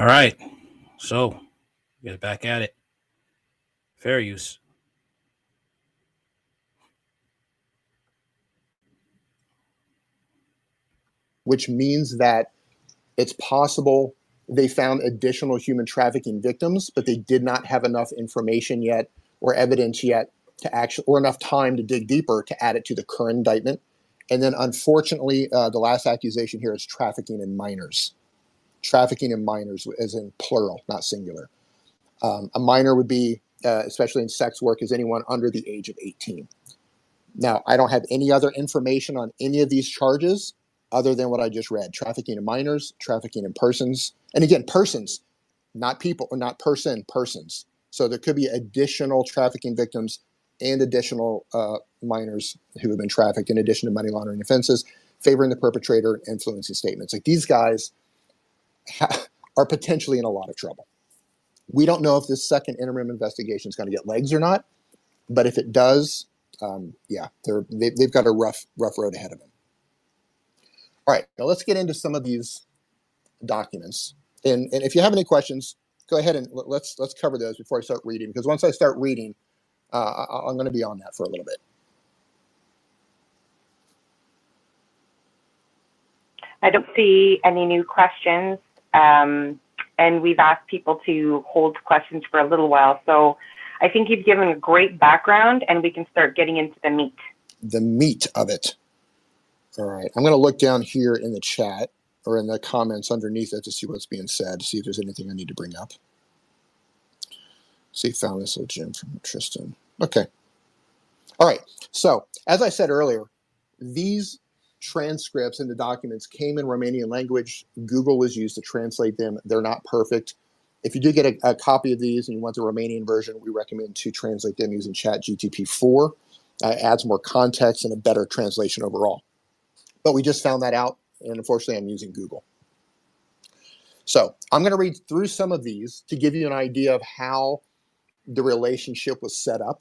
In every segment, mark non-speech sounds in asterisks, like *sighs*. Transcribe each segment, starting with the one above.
All right. So, get back at it. Fair use. Which means that it's possible they found additional human trafficking victims, but they did not have enough information yet or evidence yet to actually, or enough time to dig deeper to add it to the current indictment. And then, unfortunately, uh, the last accusation here is trafficking in minors. Trafficking in minors, as in plural, not singular. Um, a minor would be, uh, especially in sex work, is anyone under the age of 18. Now, I don't have any other information on any of these charges other than what I just read trafficking in minors, trafficking in persons. And again, persons, not people, or not person, persons. So there could be additional trafficking victims and additional uh, minors who have been trafficked in addition to money laundering offenses, favoring the perpetrator, influencing statements. Like these guys *laughs* are potentially in a lot of trouble. We don't know if this second interim investigation is going to get legs or not, but if it does, um, yeah, they're, they, they've got a rough, rough road ahead of them. All right, now let's get into some of these documents. And, and if you have any questions, go ahead and let's let's cover those before I start reading. Because once I start reading, uh, I'm going to be on that for a little bit. I don't see any new questions. Um, and we've asked people to hold questions for a little while. So I think you've given a great background and we can start getting into the meat. The meat of it. All right, I'm going to look down here in the chat or in the comments underneath it to see what's being said, to see if there's anything I need to bring up. See, found this little gem from Tristan. Okay. All right. So, as I said earlier, these transcripts and the documents came in Romanian language. Google was used to translate them. They're not perfect. If you do get a, a copy of these and you want the Romanian version, we recommend to translate them using Chat GTP 4. Uh, adds more context and a better translation overall. But we just found that out, and unfortunately, I'm using Google. So I'm going to read through some of these to give you an idea of how the relationship was set up,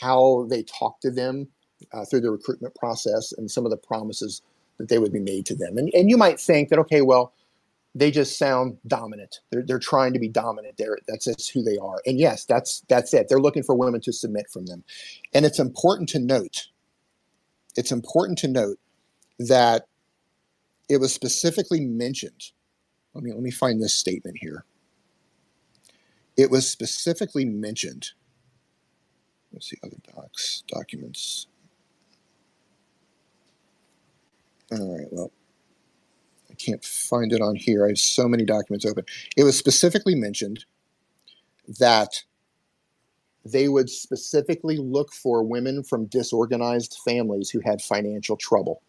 how they talked to them uh, through the recruitment process, and some of the promises that they would be made to them. And, and you might think that, okay, well, they just sound dominant. They're, they're trying to be dominant. They're, that's just who they are. And yes, that's that's it. They're looking for women to submit from them. And it's important to note, it's important to note that it was specifically mentioned. Let me let me find this statement here. It was specifically mentioned. Let's see other docs, documents. All right, well, I can't find it on here. I have so many documents open. It was specifically mentioned that they would specifically look for women from disorganized families who had financial trouble.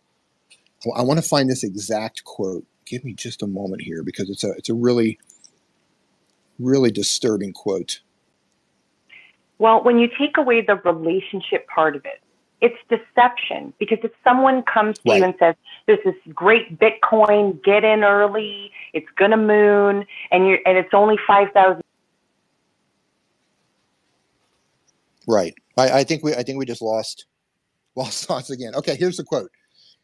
I want to find this exact quote. Give me just a moment here because it's a it's a really really disturbing quote. Well, when you take away the relationship part of it, it's deception because if someone comes to Right. you and says, "There's this great Bitcoin, get in early, it's gonna moon, and you are and it's only five thousand Right. I, I think we I think we just lost *laughs* lost thoughts again. Okay, here's the quote.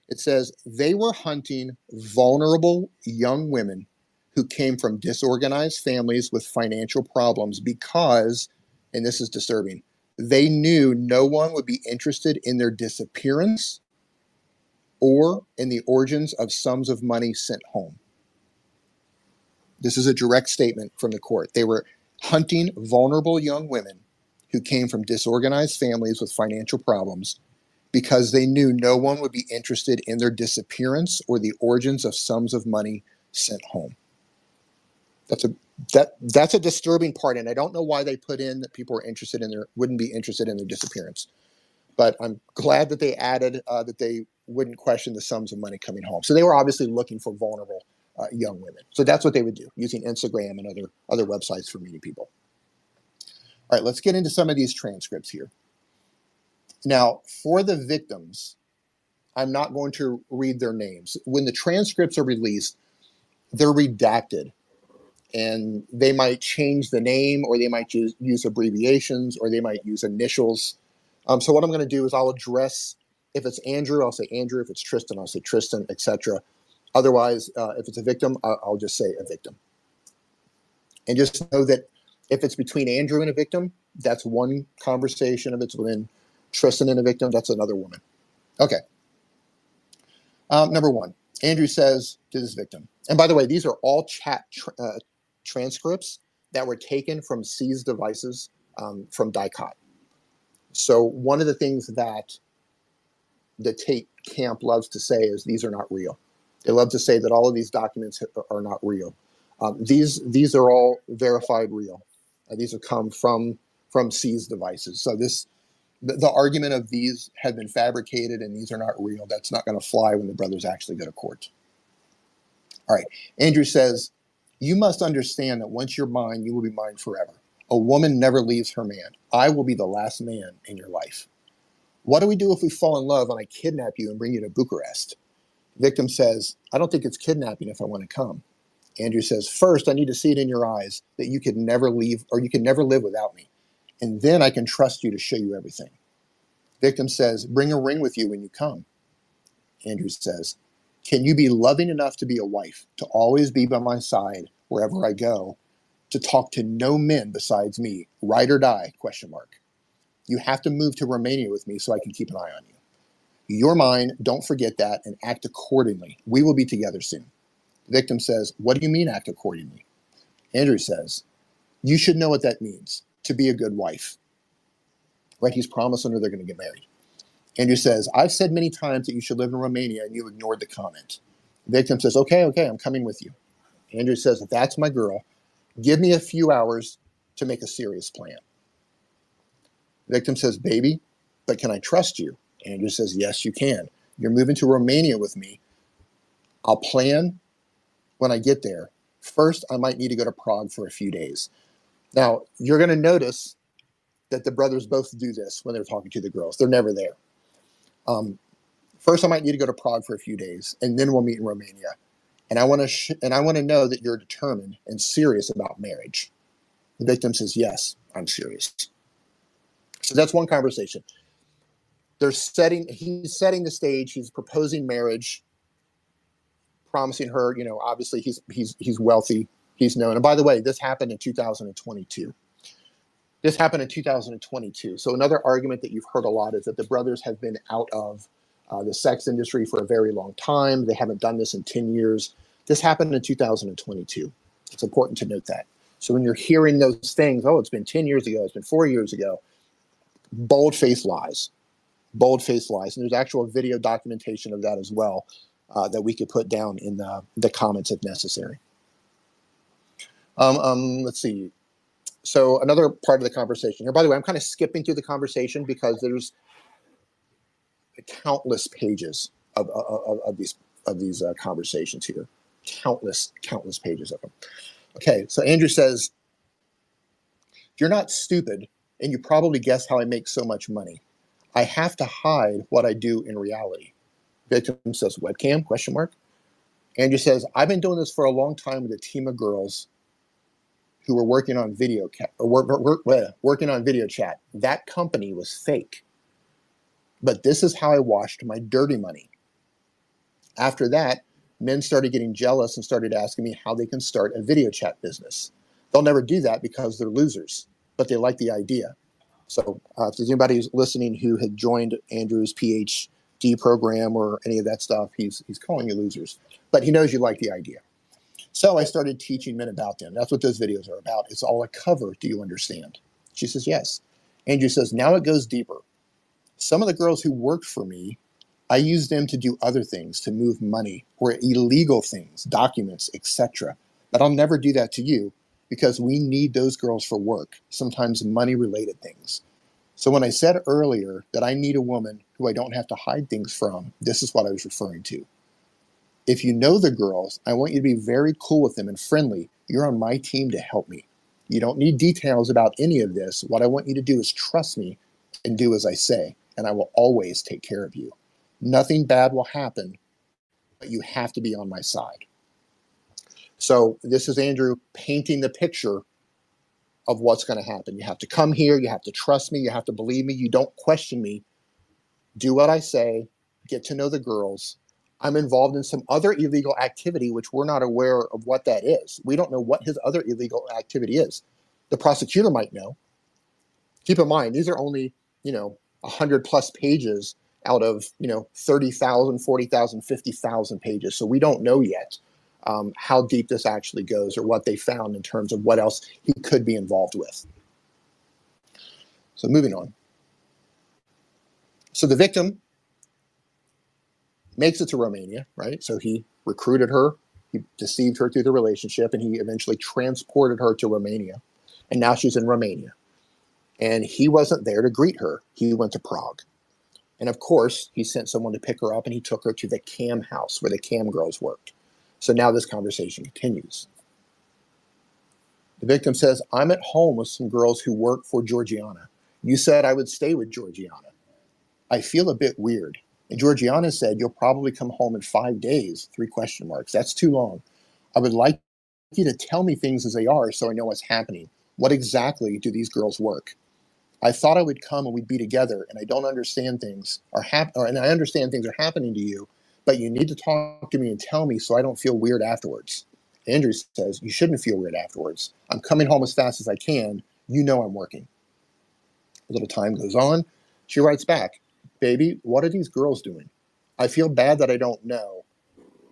It says they were hunting vulnerable young women who came from disorganized families with financial problems because, and this is disturbing, they knew no one would be interested in their disappearance or in the origins of sums of money sent home. This is a direct statement from the court. They were hunting vulnerable young women who came from disorganized families with financial problems because they knew no one would be interested in their disappearance or the origins of sums of money sent home. That's a that that's a disturbing part, and I don't know why they put in that people are interested in their wouldn't be interested in their disappearance. But I'm glad that they added uh, that they wouldn't question the sums of money coming home. So they were obviously looking for vulnerable uh, young women. So that's what they would do using Instagram and other other websites for meeting people. All right, let's get into some of these transcripts here. Now, for the victims, I'm not going to read their names. When the transcripts are released, they're redacted and they might change the name or they might use, use abbreviations or they might use initials. Um, so, what I'm going to do is I'll address if it's Andrew, I'll say Andrew. If it's Tristan, I'll say Tristan, etc. Otherwise, uh, if it's a victim, I'll, I'll just say a victim. And just know that if it's between Andrew and a victim, that's one conversation. If it's within Tristan and a victim, that's another woman. Okay. Um, number one, Andrew says to this victim, and by the way, these are all chat uh, transcripts that were taken from seized devices um, from DIICOT. So one of the things that the Tate camp loves to say is these are not real. They love to say that all of these documents are not real. Um, these these are all verified real. Uh, these have come from from seized devices. So this the, the argument of these have been fabricated and these are not real. That's not going to fly when the brothers actually go to court. All right. Andrew says, You must understand that once you're mine, you will be mine forever. A woman never leaves her man. I will be the last man in your life. What do we do if we fall in love and I kidnap you and bring you to Bucharest? Victim says, I don't think it's kidnapping if I want to come. Andrew says, First, I need to see it in your eyes that you could never leave or you can never live without me. And then I can trust you to show you everything. Victim says, Bring a ring with you when you come. Andrew says, Can you be loving enough to be a wife, to always be by my side wherever I go, to talk to no men besides me, ride or die? Question mark. You have to move to Romania with me so I can keep an eye on you. You're mine. Don't forget that and act accordingly. We will be together soon. The victim says, What do you mean act accordingly? Andrew says, You should know what that means to be a good wife. Right? He's promising her they're going to get married. Andrew says, I've said many times that you should live in Romania and you ignored the comment. Victim says, Okay, okay, I'm coming with you. Andrew says, That's my girl. Give me a few hours to make a serious plan. Victim says, Baby, but can I trust you? Andrew says, Yes, you can. You're moving to Romania with me. I'll plan when I get there. First, I might need to go to Prague for a few days. Now, you're going to notice that the brothers both do this when they're talking to the girls. They're never there. Um, first, I might need to go to Prague for a few days, and then we'll meet in Romania. And I want to sh- and I want to know that you're determined and serious about marriage. The victim says, "Yes, I'm serious." So that's one conversation. They're setting. He's setting the stage. He's proposing marriage, promising her. You know, obviously he's he's he's wealthy. He's known. And by the way, this happened in 2022. This happened in 2022. So another argument that you've heard a lot is that the brothers have been out of uh, the sex industry for a very long time. They haven't done this in 10 years. This happened in 2022. It's important to note that. So when you're hearing those things, oh, it's been 10 years ago, it's been four years ago, bold faced lies. Bold faced lies. And there's actual video documentation of that as well uh, that we could put down in the, the comments if necessary. Um, um, let's see. So another part of the conversation here. By the way, I'm kind of skipping through the conversation because there's countless pages of, of, of these of these uh, conversations here. Countless, countless pages of them. Okay, so Andrew says, "You're not stupid, and you probably guess how I make so much money. I have to hide what I do in reality." Victim says, "Webcam?" Question mark. Andrew says, "I've been doing this for a long time with a team of girls who were working on video ca- or work, work, work, working on video chat. That company was fake. But this is how I washed my dirty money. After that, men started getting jealous and started asking me how they can start a video chat business. They'll never do that because they're losers, but they like the idea. So, uh, if there's anybody who's listening who had joined Andrew's PhD program or any of that stuff, he's he's calling you losers, but he knows you like the idea. So I started teaching men about them. That's what those videos are about. It's all a cover. Do you understand? She says, Yes. Andrew says, Now it goes deeper. Some of the girls who worked for me, I used them to do other things, to move money or illegal things, documents, etc. But I'll never do that to you because we need those girls for work, sometimes money related things. So when I said earlier that I need a woman who I don't have to hide things from, this is what I was referring to. If you know the girls, I want you to be very cool with them and friendly. You're on my team to help me. You don't need details about any of this. What I want you to do is trust me and do as I say, and I will always take care of you. Nothing bad will happen, but you have to be on my side. So, this is Andrew painting the picture of what's going to happen. You have to come here, you have to trust me, you have to believe me, you don't question me. Do what I say, get to know the girls, I'm involved in some other illegal activity, which we're not aware of what that is. We don't know what his other illegal activity is. The prosecutor might know. Keep in mind, these are only, you know, 100 plus pages out of, you know, 30,000, 40,000, 50,000 pages. So we don't know yet um, how deep this actually goes or what they found in terms of what else he could be involved with. So moving on. So the victim makes it to Romania, right? So he recruited her, he deceived her through the relationship, and he eventually transported her to Romania. And now she's in Romania. And he wasn't there to greet her, he went to Prague. And of course, he sent someone to pick her up and he took her to the cam house where the cam girls worked. So now this conversation continues. The victim says, I'm at home with some girls who work for Georgiana. You said I would stay with Georgiana. I feel a bit weird. And Georgiana said, You'll probably come home in five days. Three question marks. That's too long. I would like you to tell me things as they are so I know what's happening. What exactly do these girls work? I thought I would come and we'd be together, and I don't understand things are hap- or, and I understand things are happening to you, but you need to talk to me and tell me so I don't feel weird afterwards. Andrew says, You shouldn't feel weird afterwards. I'm coming home as fast as I can. You know I'm working. A little time goes on. She writes back, Baby, what are these girls doing? I feel bad that I don't know.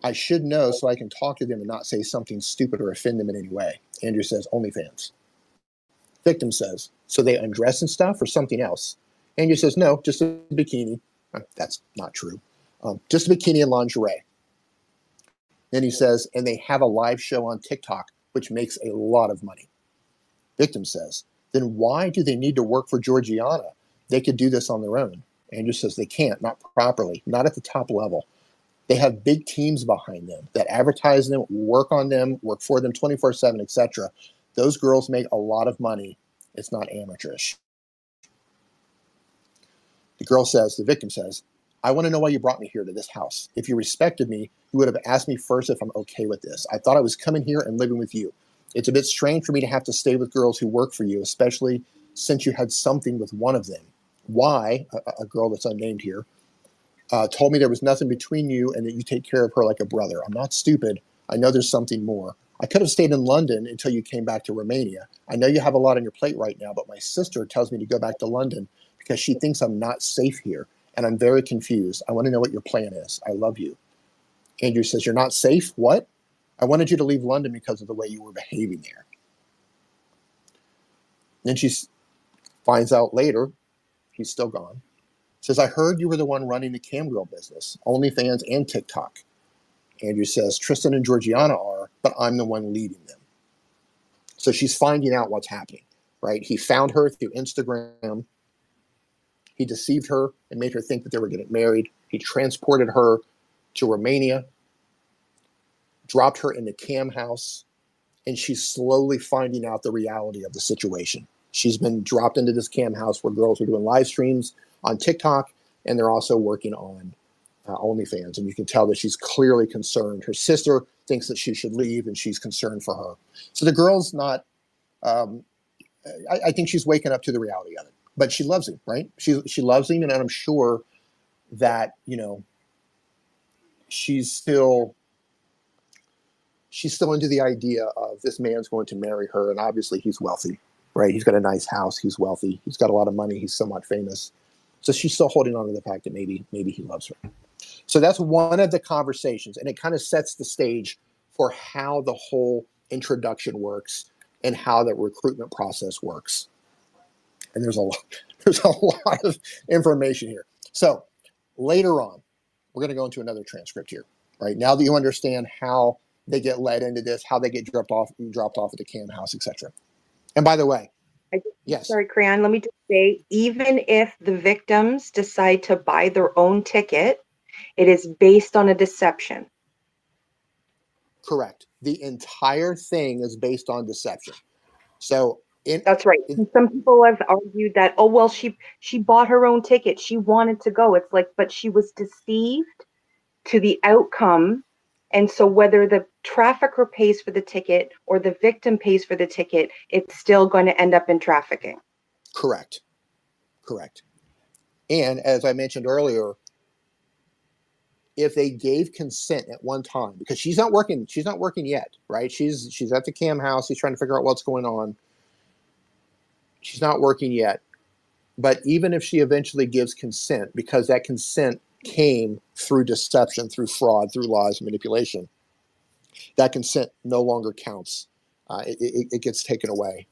I should know so I can talk to them and not say something stupid or offend them in any way. Andrew says, OnlyFans. Victim says, So they undress and stuff or something else? Andrew says, No, just a bikini. Uh, That's not true. Um, just a bikini and lingerie. Then he says, And they have a live show on TikTok, which makes a lot of money. Victim says, Then why do they need to work for Georgiana? They could do this on their own. Andrew says they can't, not properly, not at the top level. They have big teams behind them that advertise them, work on them, work for them 24 7, etc. Those girls make a lot of money. It's not amateurish. The girl says, the victim says, I want to know why you brought me here to this house. If you respected me, you would have asked me first if I'm okay with this. I thought I was coming here and living with you. It's a bit strange for me to have to stay with girls who work for you, especially since you had something with one of them. Why, a, a girl that's unnamed here, uh, told me there was nothing between you and that you take care of her like a brother. I'm not stupid. I know there's something more. I could have stayed in London until you came back to Romania. I know you have a lot on your plate right now, but my sister tells me to go back to London because she thinks I'm not safe here and I'm very confused. I want to know what your plan is. I love you. Andrew says, You're not safe? What? I wanted you to leave London because of the way you were behaving there. Then she finds out later he's still gone. Says, I heard you were the one running the camgirl business, OnlyFans and TikTok. Andrew says, Tristan and Georgiana are, but I'm the one leading them. So she's finding out what's happening, right? He found her through Instagram. He deceived her and made her think that they were getting married. He transported her to Romania, dropped her in the cam house, and she's slowly finding out the reality of the situation. She's been dropped into this cam house where girls are doing live streams on TikTok, and they're also working on uh, OnlyFans. And you can tell that she's clearly concerned. Her sister thinks that she should leave, and she's concerned for her. So the girl's not. Um, I, I think she's waking up to the reality of it. But she loves him, right? She she loves him, and I'm sure that you know she's still she's still into the idea of this man's going to marry her, and obviously he's wealthy, right? He's got a nice house, he's wealthy, he's got a lot of money, he's somewhat famous. So she's still holding on to the fact that maybe maybe he loves her. So that's one of the conversations, and it kind of sets the stage for how the whole introduction works and how the recruitment process works. And there's a lot, *laughs* there's a lot of information here. So later on, we're going to go into another transcript here. Right now that you understand how they get led into this, how they get dropped off, dropped off at the cam house, etc. And by the way, I yes, Sorry, Crayon, let me just say, even if the victims decide to buy their own ticket, it is based on a deception. correct. The entire thing is based on deception. So in That's right. And some people have argued that, oh well, she she bought her own ticket. She wanted to go. It's like, but she was deceived to the outcome. And so whether the trafficker pays for the ticket or the victim pays for the ticket, it's still going to end up in trafficking. Correct. Correct. And as I mentioned earlier, if they gave consent at one time because she's not working she's not working yet right she's she's at the cam house she's trying to figure out what's going on she's not working yet but even if she eventually gives consent because that consent came through deception through fraud through lies manipulation that consent no longer counts uh, it, it, it gets taken away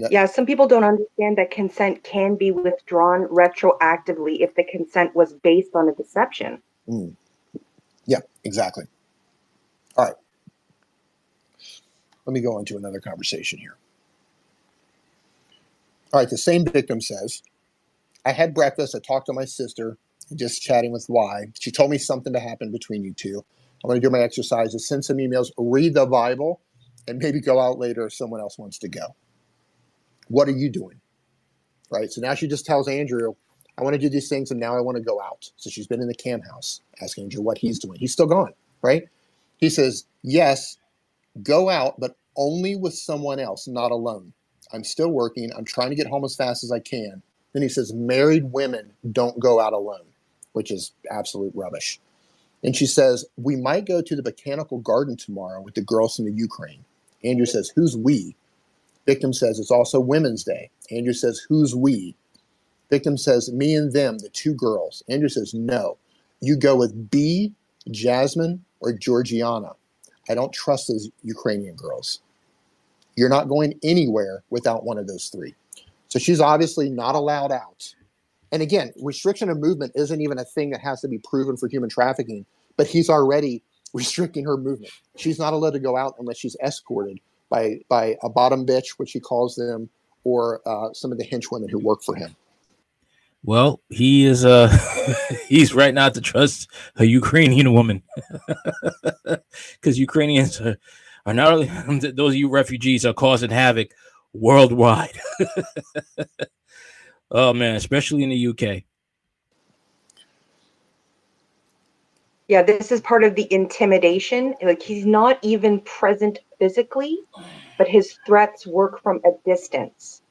that, yeah, some people don't understand that consent can be withdrawn retroactively if the consent was based on a deception. Mm. Yeah, exactly. All right. Let me go on to another conversation here. All right, the same victim says, I had breakfast. I talked to my sister, just chatting with Y. She told me something to happen between you two. I'm going to do my exercises, send some emails, read the Bible, and maybe go out later if someone else wants to go. What are you doing? Right. So now she just tells Andrew, I want to do these things and now I want to go out. So she's been in the cam house asking Andrew what he's doing. He's still gone. Right. He says, Yes, go out, but only with someone else, not alone. I'm still working. I'm trying to get home as fast as I can. Then he says, Married women don't go out alone, which is absolute rubbish. And she says, We might go to the botanical garden tomorrow with the girls from the Ukraine. Andrew says, Who's we? Victim says it's also Women's Day. Andrew says, Who's we? Victim says, Me and them, the two girls. Andrew says, No. You go with B, Jasmine, or Georgiana. I don't trust those Ukrainian girls. You're not going anywhere without one of those three. So she's obviously not allowed out. And again, restriction of movement isn't even a thing that has to be proven for human trafficking, but he's already *laughs* restricting her movement. She's not allowed to go out unless she's escorted by by a bottom bitch, which he calls them, or uh, some of the henchwomen who work for him. Well, he is uh *laughs* he's right not to trust a Ukrainian woman *laughs* because Ukrainians are, are not only those you refugees are causing havoc worldwide. *laughs* oh man, especially in the UK. Yeah, this is part of the intimidation. Like he's not even present physically, but his threats work from a distance.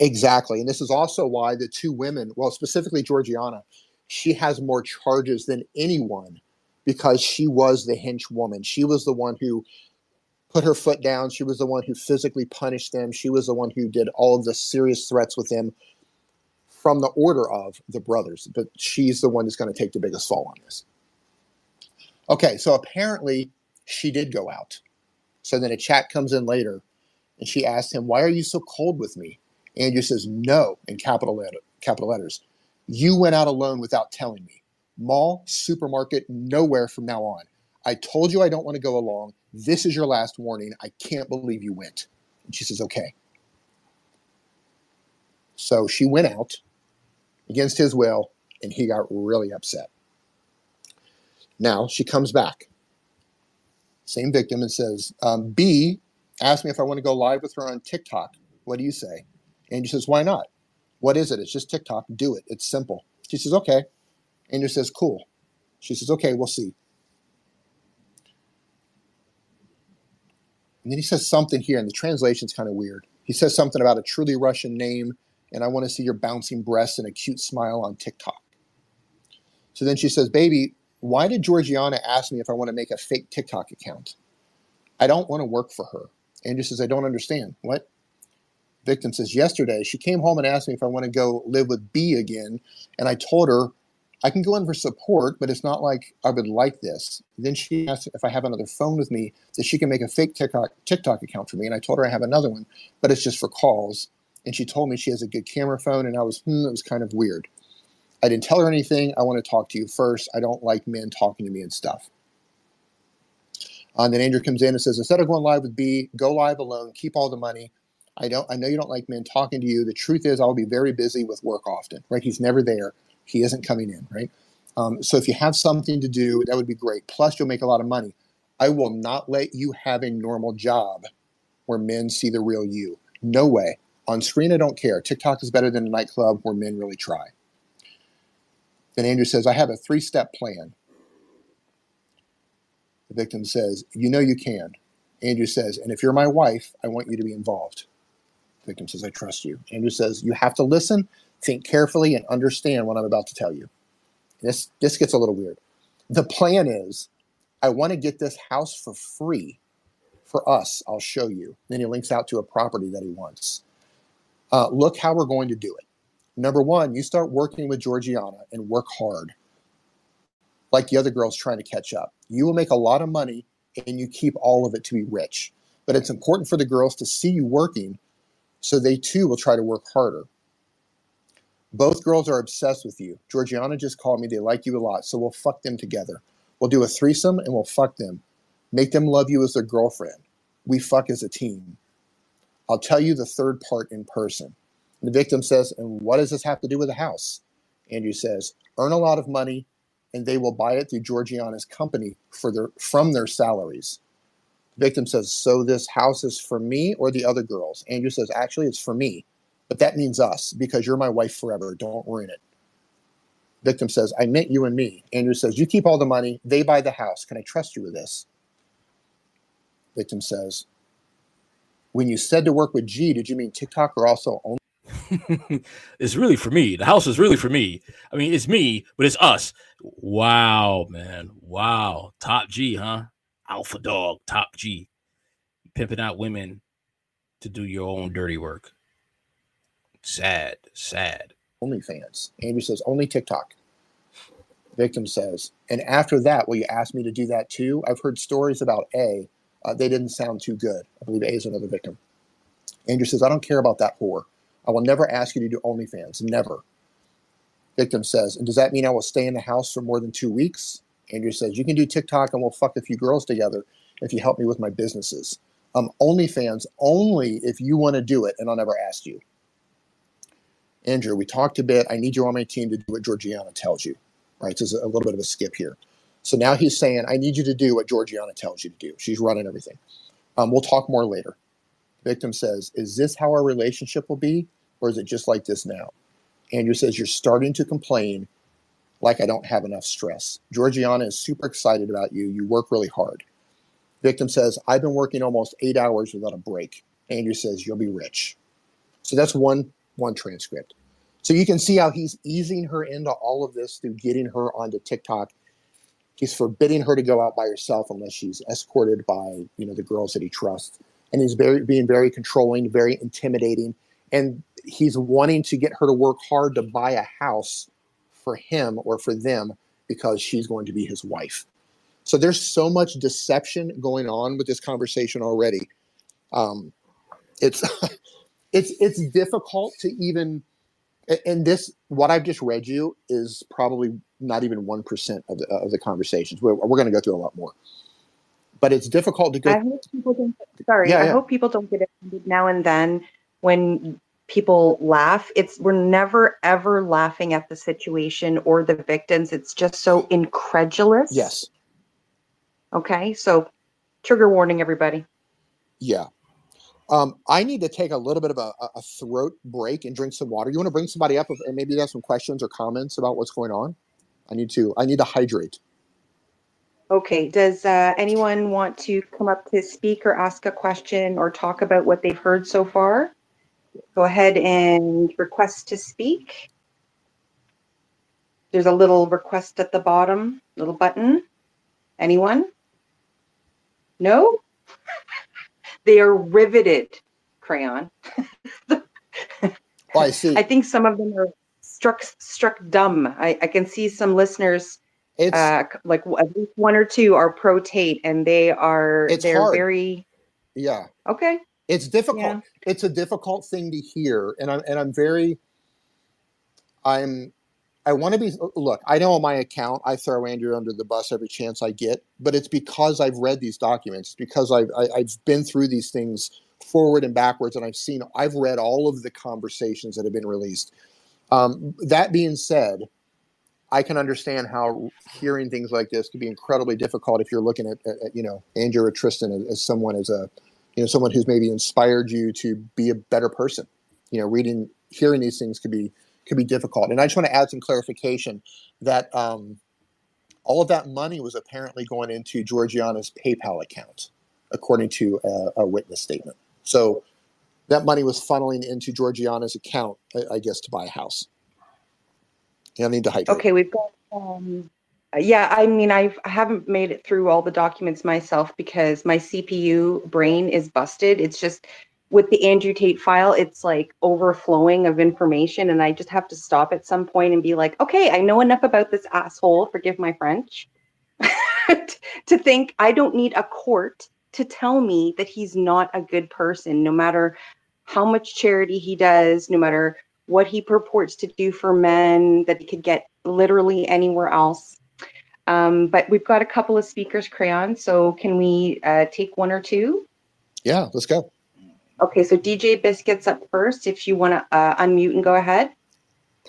Exactly. And this is also why the two women, well, specifically Georgiana, she has more charges than anyone because she was the hench woman. She was the one who put her foot down. She was the one who physically punished them. She was the one who did all of the serious threats with them from the order of the brothers. But she's the one that's going to take the biggest fall on this. Okay, so apparently she did go out. So then a chat comes in later and she asks him, Why are you so cold with me? Andrew says, No, in capital, capital letters. You went out alone without telling me. Mall, supermarket, nowhere from now on. I told you I don't want to go along. This is your last warning. I can't believe you went. And she says, Okay. So she went out against his will, and he got really upset. Now she comes back. Same victim and says, um, B asked me if I want to go live with her on TikTok. What do you say? Andrew says, Why not? What is it? It's just TikTok. Do it. It's simple. She says, Okay. Andrew says, Cool. She says, Okay, we'll see. And then he says something here, and the translation's kind of weird. He says something about a truly Russian name, and I want to see your bouncing breasts and a cute smile on TikTok. So then she says, Baby, why did Georgiana ask me if I want to make a fake TikTok account? I don't want to work for her. Andrew says, I don't understand. What? Victim says, Yesterday, she came home and asked me if I want to go live with B again. And I told her, I can go in for support, but it's not like I would like this. Then she asked if I have another phone with me that she can make a fake TikTok, TikTok account for me. And I told her I have another one, but it's just for calls. And she told me she has a good camera phone. And I was, hmm, it was kind of weird. I didn't tell her anything. I want to talk to you first. I don't like men talking to me and stuff. Uh, and then Andrew comes in and says, instead of going live with B, go live alone. Keep all the money. I don't. I know you don't like men talking to you. The truth is, I'll be very busy with work often. Right? He's never there. He isn't coming in. Right? Um, so if you have something to do, that would be great. Plus, you'll make a lot of money. I will not let you have a normal job where men see the real you. No way. On screen, I don't care. TikTok is better than a nightclub where men really try. Then Andrew says, I have a three step plan. The victim says, You know you can. Andrew says, And if you're my wife, I want you to be involved. The victim says, I trust you. Andrew says, You have to listen, think carefully, and understand what I'm about to tell you. This this gets a little weird. The plan is, I want to get this house for free, for us. I'll show you. Then he links out to a property that he wants. Uh, look how we're going to do it. Number one, you start working with Georgiana and work hard, like the other girls trying to catch up. You will make a lot of money, and you keep all of it to be rich. But it's important for the girls to see you working, so they too will try to work harder. Both girls are obsessed with you. Georgiana just called me. They like you a lot. So we'll fuck them together. We'll do a threesome and we'll fuck them. Make them love you as their girlfriend. We fuck as a team. I'll tell you the third part in person. The victim says, And what does this have to do with the house? Andrew says, Earn a lot of money and they will buy it through Georgiana's company for their, from their salaries. The victim says, So this house is for me or the other girls? Andrew says, Actually, it's for me. But that means us because you're my wife forever. Don't ruin it. Victim says, I meant you and me. Andrew says, You keep all the money. They buy the house. Can I trust you with this? Victim says, When you said to work with G, did you mean TikTok or also only? *laughs* it's really for me. The house is really for me. I mean, it's me, but it's us. Wow, man. Wow. Top G, huh? Alpha dog, top G. Pimping out women to do your own dirty work. Sad, sad. OnlyFans. Andrew says, only TikTok. Victim says, and after that, will you ask me to do that too? I've heard stories about A. Uh, they didn't sound too good. I believe A is another victim. Andrew says, I don't care about that whore. I will never ask you to do OnlyFans. Never. Victim says, and does that mean I will stay in the house for more than two weeks? Andrew says, you can do TikTok and we'll fuck a few girls together if you help me with my businesses. Um, OnlyFans only if you want to do it, and I'll never ask you. Andrew, we talked a bit. I need you on my team to do what Georgiana tells you. Right? So there's a little bit of a skip here. So now he's saying, I need you to do what Georgiana tells you to do. She's running everything. Um, we'll talk more later. The Victim says, Is this how our relationship will be? Or is it just like this now? Andrew says, You're starting to complain like I don't have enough stress. Georgiana is super excited about you. You work really hard. Victim says, I've been working almost eight hours without a break. Andrew says, You'll be rich. So that's one one transcript. So you can see how he's easing her into all of this through getting her onto TikTok. He's forbidding her to go out by herself unless she's escorted by, you know, the girls that he trusts. And he's very being very controlling, very intimidating. And he's wanting to get her to work hard to buy a house for him or for them because she's going to be his wife. So there's so much deception going on with this conversation already. Um, it's *laughs* it's it's difficult to even and this what I've just read you is probably not even one percent of the of the conversations. We're, we're going to go through a lot more, but it's difficult to go. I hope people don't. Sorry, Yeah, I yeah. hope people don't get offended now and then when people laugh. It's we're never ever laughing at the situation or the victims. It's just so incredulous. Yes, Okay, so trigger warning, everybody. yeah. Um, I need to take a little bit of a, a- throat break and drink some water. You want to bring somebody up and maybe they have some questions or comments about what's going on? I need to. I need to hydrate. Okay, does uh, anyone want to come up to speak or ask a question or talk about what they've heard so far? Go ahead and request to speak. There's a little request at the bottom, little button. Anyone? No? They are riveted, Crayon. Oh, I see. *laughs* I think some of them are struck struck dumb. I, I can see some listeners It's uh, like at least one or two are pro Tate, and they are It's they're hard. very yeah. okay. it's difficult Yeah. it's a difficult thing to hear and i'm and i'm very i'm i want to be look i know on my account i throw andrew under the bus every chance i get but it's because i've read these documents because i've I, i've been through these things forward and backwards and i've seen i've read all of the conversations that have been released. Um, that being said i can understand how hearing things like this could be incredibly difficult if you're looking at, at, at, you know andrew or tristan as, as someone as a you know someone who's maybe inspired you to be a better person. You know reading hearing these things could be could be difficult. And i just want to add some clarification that um, all of that money was apparently going into georgiana's paypal account according to a, a witness statement. So that money was funneling into georgiana's account I, I guess to buy a house. Yeah, i need to hydrate Okay, we've got Um, yeah, I mean, I've, I haven't made it through all the documents myself because my CPU brain is busted. It's just with the Andrew Tate file, it's like overflowing of information, and I just have to stop at some point and be like, okay, I know enough about this asshole. Forgive my French. *laughs* to think I don't need a court to tell me that he's not a good person, no matter how much charity he does, no matter what he purports to do for men that he could get literally anywhere else. Um, but we've got a couple of speakers, Crayon. So can we uh, take one or two? Yeah, let's go. Okay, so DJ Biscuits up first. If you want to uh, unmute and go ahead.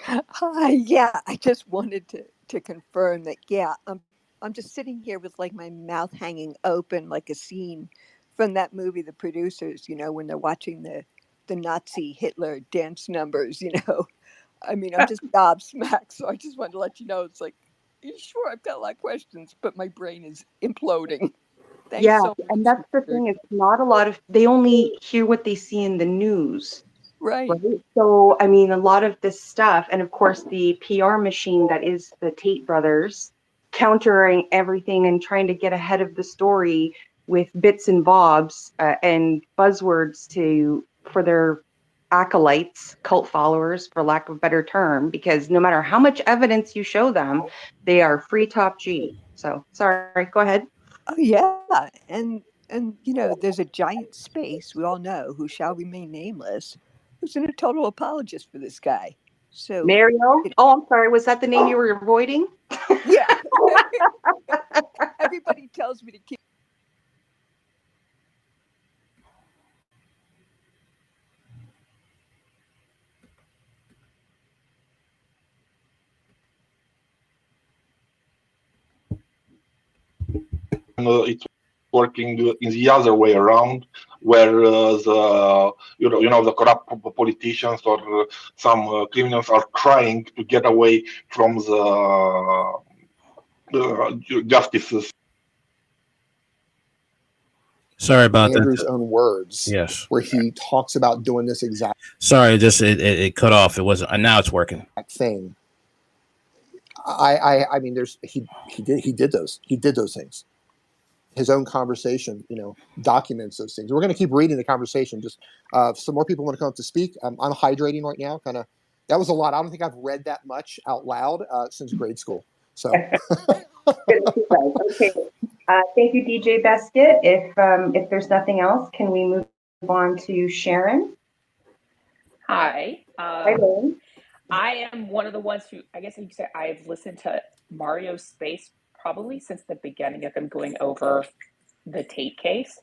Hi, yeah, I just wanted to to confirm that. Yeah, I'm I'm just sitting here with like my mouth hanging open, like a scene from that movie, The Producers. You know, when they're watching the the Nazi Hitler dance numbers. You know, I mean, I'm just *laughs* gobsmacked. So I just wanted to let you know, it's like, sure, I've got a lot of questions, but my brain is imploding. Thanks yeah, so and that's the thing. It's not a lot of. They only hear what they see in the news. Right. right. So, I mean, a lot of this stuff, and of course, the PR machine that is the Tate brothers, countering everything and trying to get ahead of the story with bits and bobs uh, and buzzwords to for their acolytes, cult followers, for lack of a better term, because no matter how much evidence you show them, they are free top G. So sorry, go ahead. Oh yeah, and and you know, there's a giant space we all know who shall remain nameless, who's in a total apologist for this guy. So Mario. Oh, I'm sorry. Was that the name you oh. were avoiding? Yeah. *laughs* Everybody tells me to keep it's working in the other way around, where uh, the you know you know the corrupt politicians or some uh, criminals are trying to get away from the uh, justice. Sorry about Andrew's that. own words. Yes. Where he talks about doing this exact. Sorry, just it, it, it cut off. It wasn't. And now it's working. Thing. I, I I mean, there's he he did he did those he did those things his own conversation, you know, documents those things. We're going to keep reading the conversation. Just uh, some more people want to come up to speak. I'm, I'm hydrating right now. Kind of, that was a lot. I don't think I've read that much out loud uh, since grade school. So. *laughs* okay. Uh, thank you, DJ Biscuit. If um, if there's nothing else, can we move on to Sharon? Hi. Um, Hi, Lynn. I am one of the ones who, I guess you could say, I've listened to Mario Space probably since the beginning of him going over the Tate case.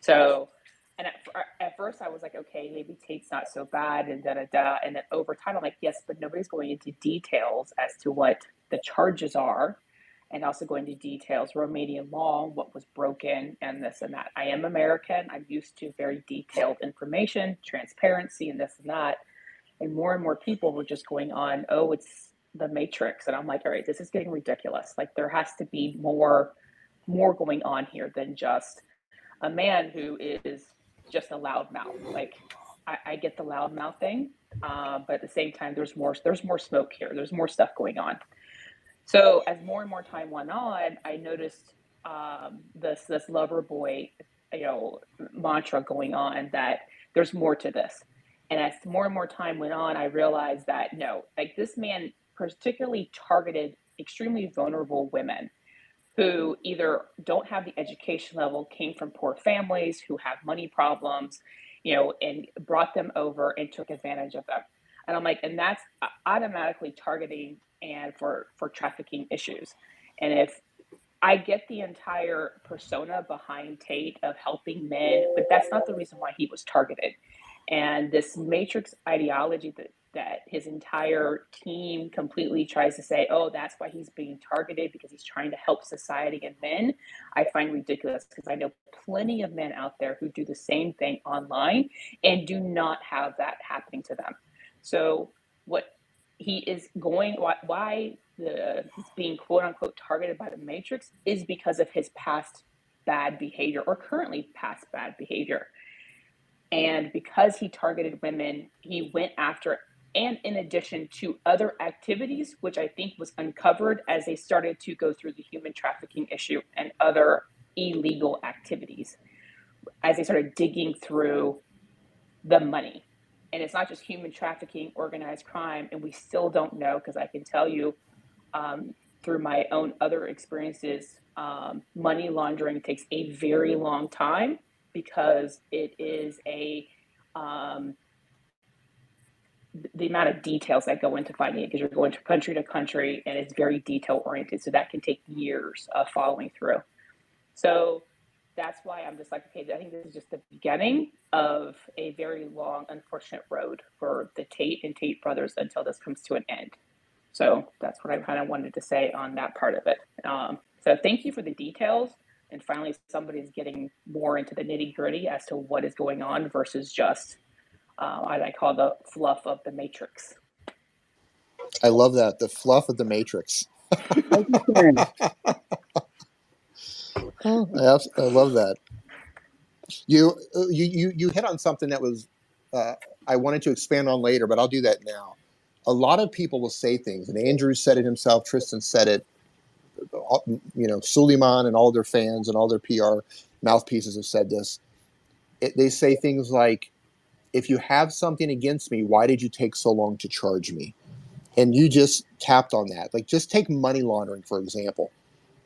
So, and at, at first I was like, okay, maybe Tate's not so bad, and da da da. And then over time, I'm like, yes, but nobody's going into details as to what the charges are, and also going into details, Romanian law, what was broken, and this and that. I am American. I'm used to very detailed information, transparency, and this and that. And more and more people were just going on, oh, it's the matrix and i'm like all right this is getting ridiculous. Like there has to be more more going on here than just a man who is just a loud mouth. Like i, I get the loud mouth thing uh, but at the same time there's more there's more smoke here. There's more stuff going on. So as more and more time went on i noticed um, this this lover boy you know mantra going on that there's more to this. And as more and more time went on i realized that no like this man particularly targeted extremely vulnerable women who either don't have the education level, came from poor families, who have money problems, you know, and brought them over and took advantage of them. And I'm like, and that's automatically targeting and for for trafficking issues. And if I get the entire persona behind Tate of helping men, but that's not the reason why he was targeted. And this matrix ideology that that his entire team completely tries to say, oh, that's why he's being targeted because he's trying to help society and men, I find ridiculous because I know plenty of men out there who do the same thing online and do not have that happening to them. So, what he is going, why, why the, he's being quote unquote targeted by the Matrix is because of his past bad behavior or currently past bad behavior. And because he targeted women, he went after and in addition to other activities, which I think was uncovered as they started to go through the human trafficking issue and other illegal activities, as they started digging through the money. And it's not just human trafficking, organized crime, and we still don't know because I can tell you um, through my own other experiences, um, money laundering takes a very long time because it is a um, the amount of details that go into finding it because you're going to country to country and it's very detail oriented. So that can take years of following through. So that's why I'm just like, okay, I think this is just the beginning of a very long, unfortunate road for the Tate and Tate brothers until this comes to an end. So that's what I kind of wanted to say on that part of it. Um, so thank you for the details. And finally, somebody's getting more into the nitty gritty as to what is going on versus just uh, what I call the fluff of the matrix. I love that the fluff of the matrix. oh, *laughs* I, I love that. You uh, you you you hit on something that was uh, I wanted to expand on later, but I'll do that now. A lot of people will say things, and Andrew said it himself. Tristan said it. You know, Suleiman and all their fans and all their PR mouthpieces have said this. It, they say things like, if you have something against me, why did you take so long to charge me? And you just tapped on that. Like, just take money laundering, for example.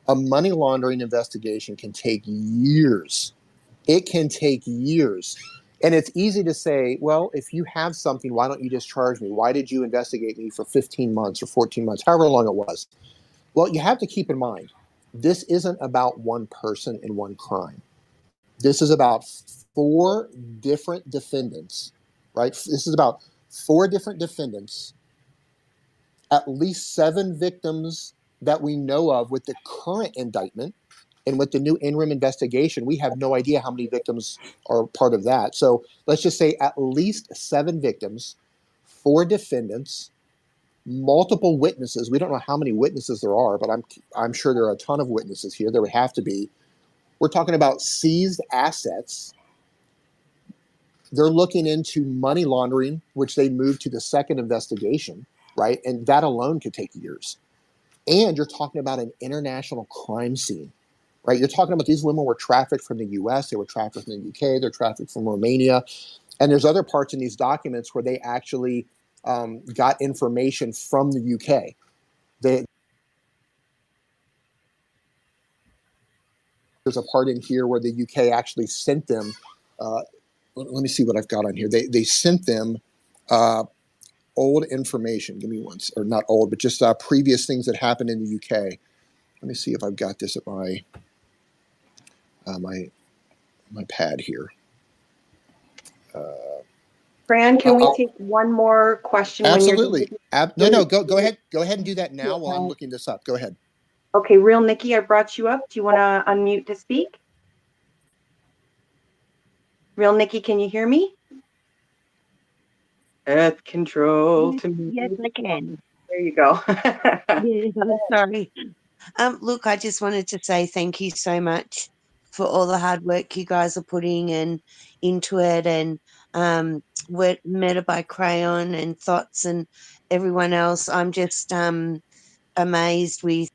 A money laundering investigation can take years. It can take years. And it's easy to say, well, if you have something, why don't you just charge me? Why did you investigate me for 15 months or 14 months, however long it was? Well, you have to keep in mind, this isn't about one person and one crime. This is about four different defendants, right? This is about four different defendants, at least seven victims that we know of with the current indictment. And with the new interim investigation, we have no idea how many victims are part of that. So let's just say at least seven victims, four defendants, multiple witnesses. We don't know how many witnesses there are, but I'm I'm sure there are a ton of witnesses here. There would have to be. We're talking about seized assets they're looking into money laundering, which they moved to the second investigation, right? And that alone could take years. And you're talking about an international crime scene, right? You're talking about these women were trafficked from the US, they were trafficked from the UK, they're trafficked from Romania. And there's other parts in these documents where they actually um, got information from the UK. They, there's a part in here where the UK actually sent them uh, let me see what I've got on here. They they sent them uh, old information. Give me once, or not old, but just uh, previous things that happened in the UK. Let me see if I've got this at my uh, my my pad here. Fran, can we take one more question? Absolutely. Ab- no, no, go go ahead. Go ahead and do that now while I'm looking this up. Go ahead. Okay, real Nikki, I brought you up. Do you want to unmute to speak? Real Nikki, can you hear me? Earth control to me. Yes, I can. There you go. *laughs* yes, I'm sorry. Um, look, I just wanted to say thank you so much for all the hard work you guys are putting in into it and um Meta by Crayon and Thoughts and everyone else. I'm just um amazed with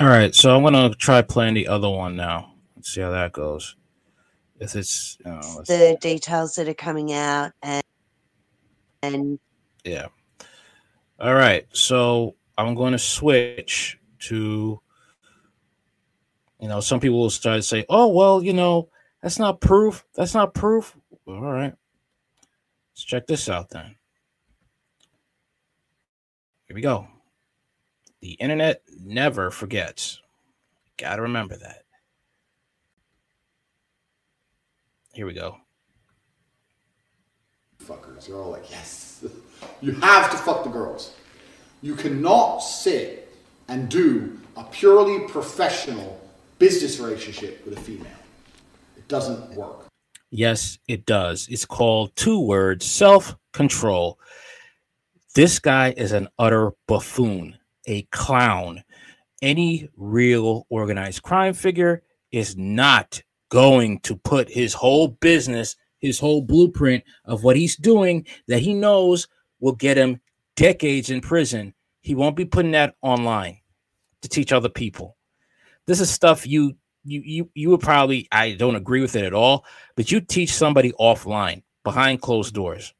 All right, so I'm gonna try playing the other one now. Let's see how that goes if it's you know, the details that are coming out and and yeah. All right, so I'm going to switch to you know some people will start to say, oh well, you know that's not proof. That's not proof. All right, let's check this out then. Here we go. The internet never forgets. Got to remember that. Here we go. Fuckers, they're all like, yes, *laughs* you have to fuck the girls. You cannot sit and do a purely professional business relationship with a female. It doesn't work. Yes, it does. It's called two words self control. This guy is an utter buffoon, a clown. Any real organized crime figure is not going to put his whole business, his whole blueprint of what he's doing that he knows will get him decades in prison, he won't be putting that online to teach other people. This is stuff you you you you would probably I don't agree with it at all, but you teach somebody offline behind closed doors.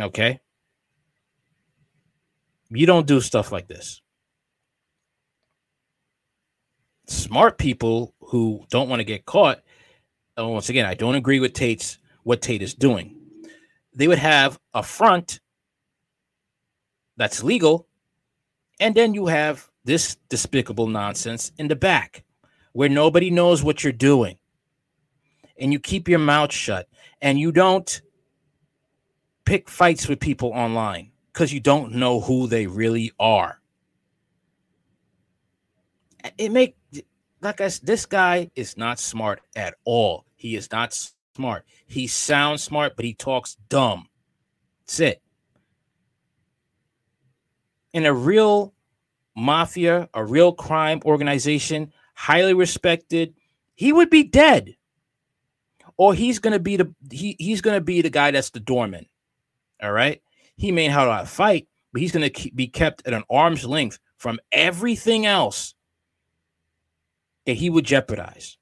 Okay? You don't do stuff like this. Smart people who don't want to get caught, and once again, I don't agree with Tate's what Tate is doing. They would have a front that's legal, and then you have this despicable nonsense in the back where nobody knows what you're doing. And you keep your mouth shut and you don't pick fights with people online because you don't know who they really are. It make like I said, this guy is not smart at all. He is not smart. He sounds smart, but he talks dumb. That's it. In a real mafia, a real crime organization, highly respected, he would be dead. Or he's gonna be the he, he's gonna be the guy that's the doorman. All right. He may to fight, but he's gonna be kept at an arm's length from everything else that he would jeopardize.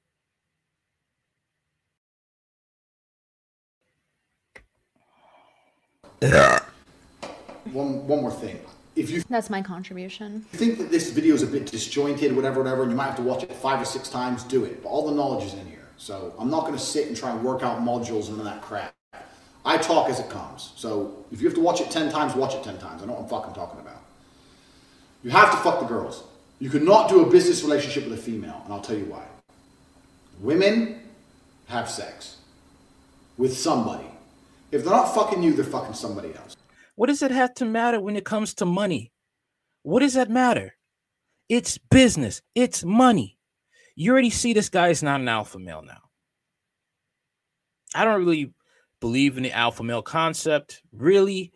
Yeah. One, one more thing. If you That's my contribution. I think that this video is a bit disjointed, whatever, whatever, and you might have to watch it five or six times, do it. But all the knowledge is in here. So I'm not going to sit and try and work out modules and all that crap. I talk as it comes. So if you have to watch it 10 times, watch it 10 times. I know what I'm fucking talking about. You have to fuck the girls. You cannot do a business relationship with a female, and I'll tell you why. Women have sex with somebody. If they're not fucking you, they're fucking somebody else. What does it have to matter when it comes to money? What does that matter? It's business, it's money. You already see this guy is not an alpha male now. I don't really believe in the alpha male concept. Really,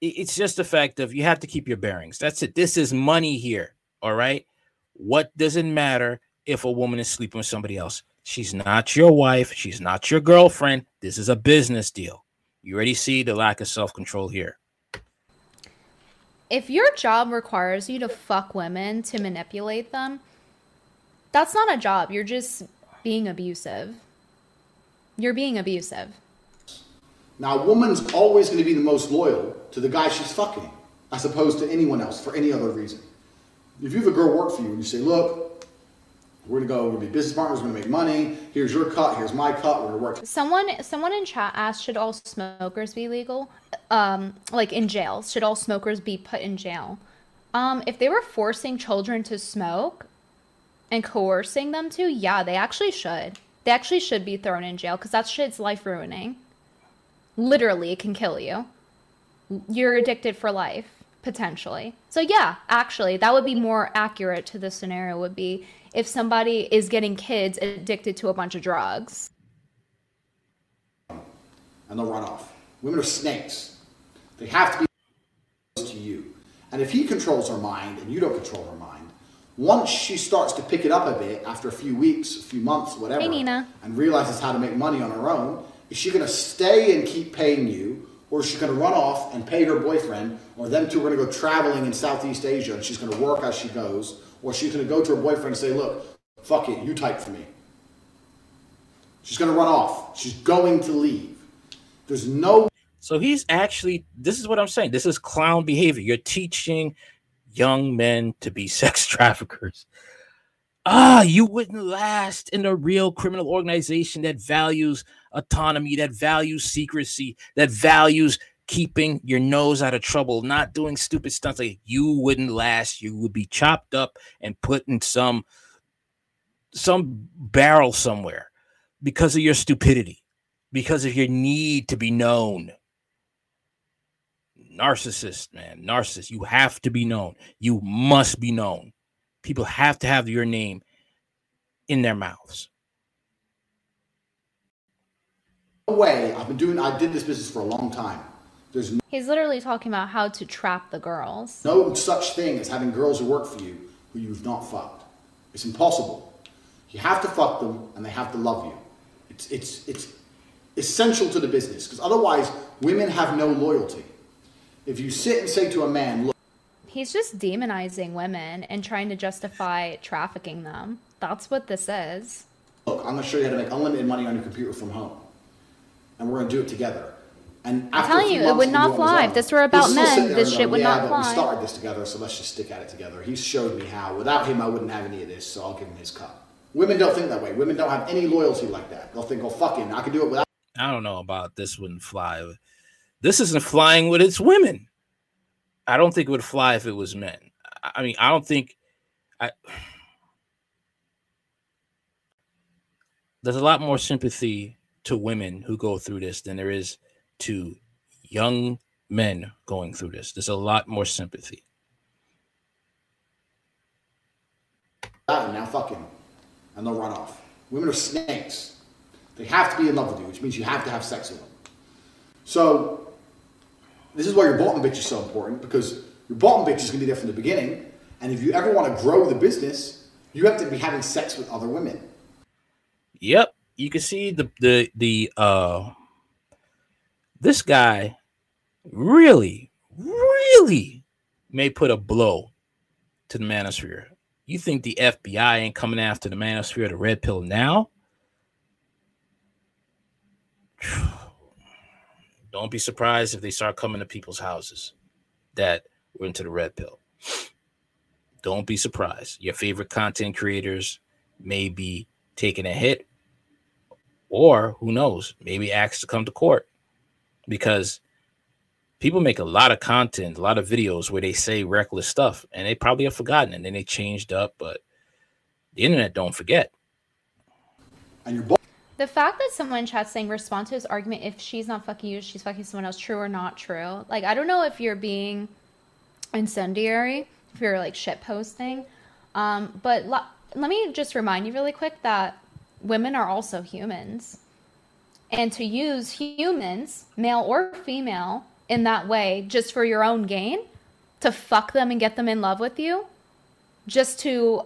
it's just the fact of you have to keep your bearings. That's it. This is money here. All right. What does it matter if a woman is sleeping with somebody else? She's not your wife. She's not your girlfriend. This is a business deal. You already see the lack of self control here. If your job requires you to fuck women to manipulate them, that's not a job. You're just being abusive. You're being abusive. Now, a woman's always going to be the most loyal to the guy she's fucking, as opposed to anyone else for any other reason. If you have a girl work for you and you say, look, we're to go, we're to be business partners, we're to make money, here's your cut, here's my cut, we're to work. Someone someone in chat asked should all smokers be legal? Um like in jail. Should all smokers be put in jail? Um if they were forcing children to smoke and coercing them to, yeah, they actually should. They actually should be thrown in jail cuz that shit's life ruining. Literally, it can kill you. You're addicted for life potentially. So yeah, actually, that would be more accurate to the scenario would be if somebody is getting kids addicted to a bunch of drugs. and they'll run off. Women are snakes. They have to be close to you. And if he controls her mind and you don't control her mind, once she starts to pick it up a bit after a few weeks, a few months, whatever, Hey, and realizes how to make money on her own, is she going to stay and keep paying you, or is she going to run off and pay her boyfriend, or them two are going to go traveling in Southeast Asia and she's going to work as she goes, or she's going to go to her boyfriend and say, look, fuck it, you type for me. She's going to run off. She's going to leave. There's no So he's actually, this is what I'm saying. This is clown behavior. You're teaching young men to be *laughs* sex traffickers. Ah, you wouldn't last in a real criminal organization that values autonomy, that values secrecy, that values keeping your nose out of trouble, not doing stupid stunts. Like you wouldn't last. You would be chopped up and put in some some barrel somewhere because of your stupidity, because of your need to be known narcissist, man, narcissist. You have to be known. You must be known. People have to have your name in their mouths. way. I've been doing. I did this business for a long time. There's He's literally talking about how to trap the girls. no such thing as having girls who work for you who you've not fucked. It's impossible. You have to fuck them, and they have to love you. It's it's it's essential to the business because otherwise, Women have no loyalty. If you sit and say to a man, look, He's just demonizing women and trying to justify trafficking them. That's what this is. look, I'm going to show you how to make unlimited money on your computer from home. And we're going to do it together. And after a telling few you, it would not fly. If this were about still sit men, this and shit go, would yeah, not but fly." We started this together, so let's just stick at it together. He's showed me how. Without him, I wouldn't have any of this, so I'll give him his cut. Women don't think that way. Women don't have any loyalty like that. They'll think, oh, fucking. I can do it without. I don't know about this wouldn't fly. This isn't flying with its women. I don't think it would fly if it was men. I I mean, I don't think I there's a lot more sympathy to women who go through this than there is to young men going through this. There's a lot more sympathy. without. Now fucking. And they'll run off. Women are snakes. They have to be in love with you, which means you have to have sex with them. So, this is why your bottom bitch is so important because your bottom bitch is going to be there from the beginning. And if you ever want to grow the business, you have to be having sex with other women. Yep, you can see the the the uh this guy really really may put a blow to the manosphere. You think the FBI ain't coming after the manosphere, the red pill now? *sighs* Don't be surprised if they start coming to people's houses that were into the red pill. Don't be surprised. Your favorite content creators may be taking a hit, or who knows, maybe asked to come to court because people make a lot of content, a lot of videos where they say reckless stuff, and they probably have forgotten, and then they changed up. But the internet don't forget. And your The fact that someone in chat saying respond to his argument if she's not fucking you, she's fucking someone else, true or not true. Like I don't know if you're being incendiary, if you're like shit posting, um, but lo- let me just remind you really quick that women are also humans, and to use humans, male or female, in that way just for your own gain, to fuck them and get them in love with you, just to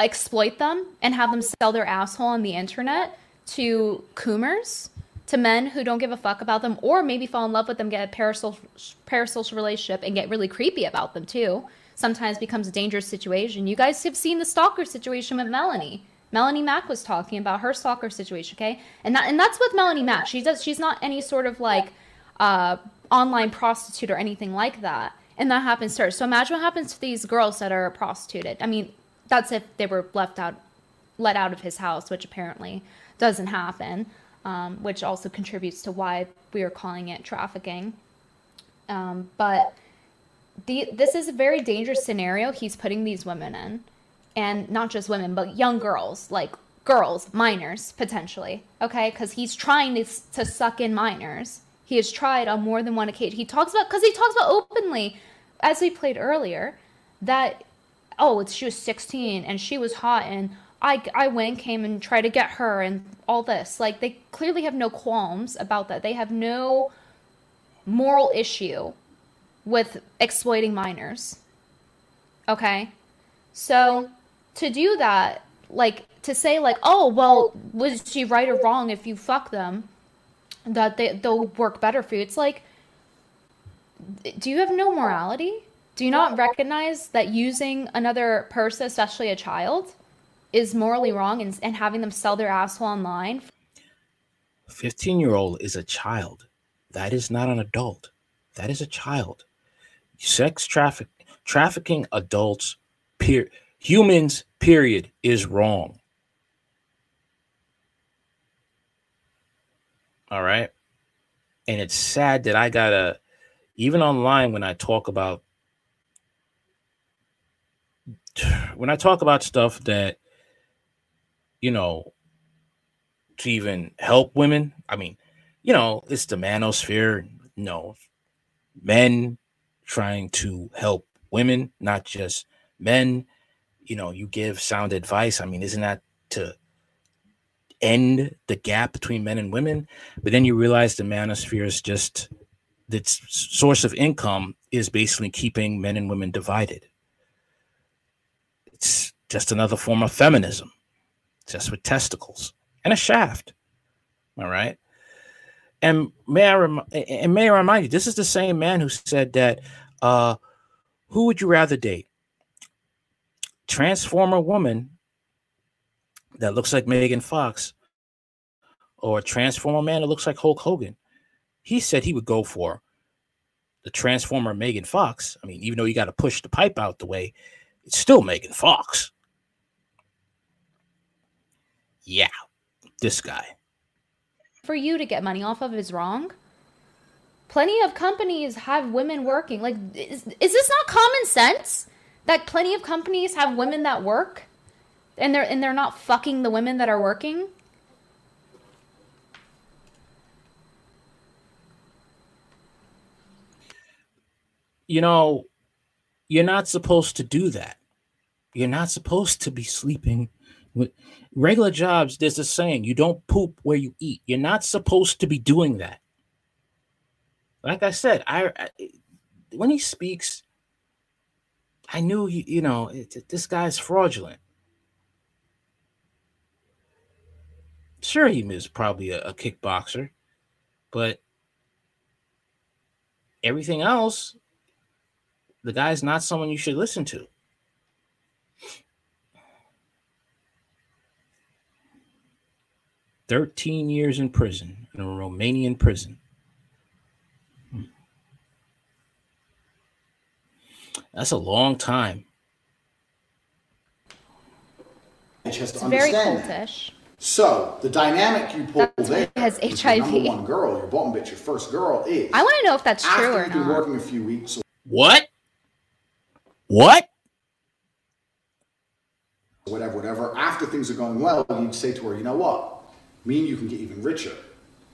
exploit them and have them sell their asshole on the internet to coomers, to men who don't give a fuck about them, or maybe fall in love with them, get a parasocial, parasocial relationship, and get really creepy about them too. Sometimes becomes a dangerous situation. You guys have seen the stalker situation with Melonie. Melonie Mac was talking about her stalker situation, okay? And that and that's with Melonie Mac. She does she's not any sort of like uh online prostitute or anything like that. And that happens to her. So imagine what happens to these girls that are prostituted. I mean, that's if they were left out let out of his house, which apparently doesn't happen, um, which also contributes to why we are calling it trafficking. Um, but the, this is a very dangerous scenario he's putting these women in. And not just women, but young girls, like girls, minors, potentially. Okay? Because he's trying to, to suck in minors. He has tried on more than one occasion. He talks about, because he talks about openly, as we played earlier, that, oh, it's, she was 16 and she was hot and I, I went, came and tried to get her and all this. Like, they clearly have no qualms about that. They have no moral issue with exploiting minors. Okay? So, to do that, like, to say, like, oh, well, was she right or wrong if you fuck them? That they, they'll work better for you. It's like, do you have no morality? Do you not recognize that using another person, especially a child, is morally wrong and, and having them sell their asshole online 15 year old is a child. That is not an adult. That is a child. Sex traffic trafficking adults, per, humans, period, is wrong. All right. And it's sad that I gotta, even online when I talk about when I talk about stuff that you know to even help women. I mean, you know, it's the manosphere. No, men trying to help women, not just men. You know, you give sound advice. I mean, isn't that to end the gap between men and women? But then you realize the manosphere is just its source of income is basically keeping men and women divided. It's just another form of feminism, just with testicles and a shaft. All right. And may I rem- and may I remind you, this is the same man who said that uh who would you rather date? Transformer woman that looks like Megan Fox or a Transformer man that looks like Hulk Hogan. He said he would go for the Transformer Megan Fox. I mean, even though you got to push the pipe out the way, it's still Megan Fox. Yeah, this guy. For you to get money off of is wrong. Plenty of companies have women working. Like, is, is this not common sense? That plenty of companies have women that work, and they're and they're not fucking the women that are working. You know, you're not supposed to do that. You're not supposed to be sleeping with regular jobs. There's a saying: you don't poop where you eat. You're not supposed to be doing that. Like I said, I, I when he speaks, I knew he, you know it, this guy's fraudulent. Sure, he is probably a, a kickboxer, but everything else, the guy's not someone you should listen to. Thirteen years in prison in a Romanian prison. That's a long time. Has to It's very understand that. cultish. So the dynamic you pull That's there, has with your HIV. number one girl, your bottom bitch, your first girl is. I want to know if that's after true or you've been not. working a few weeks What? What? whatever, whatever. After things are going well, you'd say to her, you know what? Me and you can get even richer.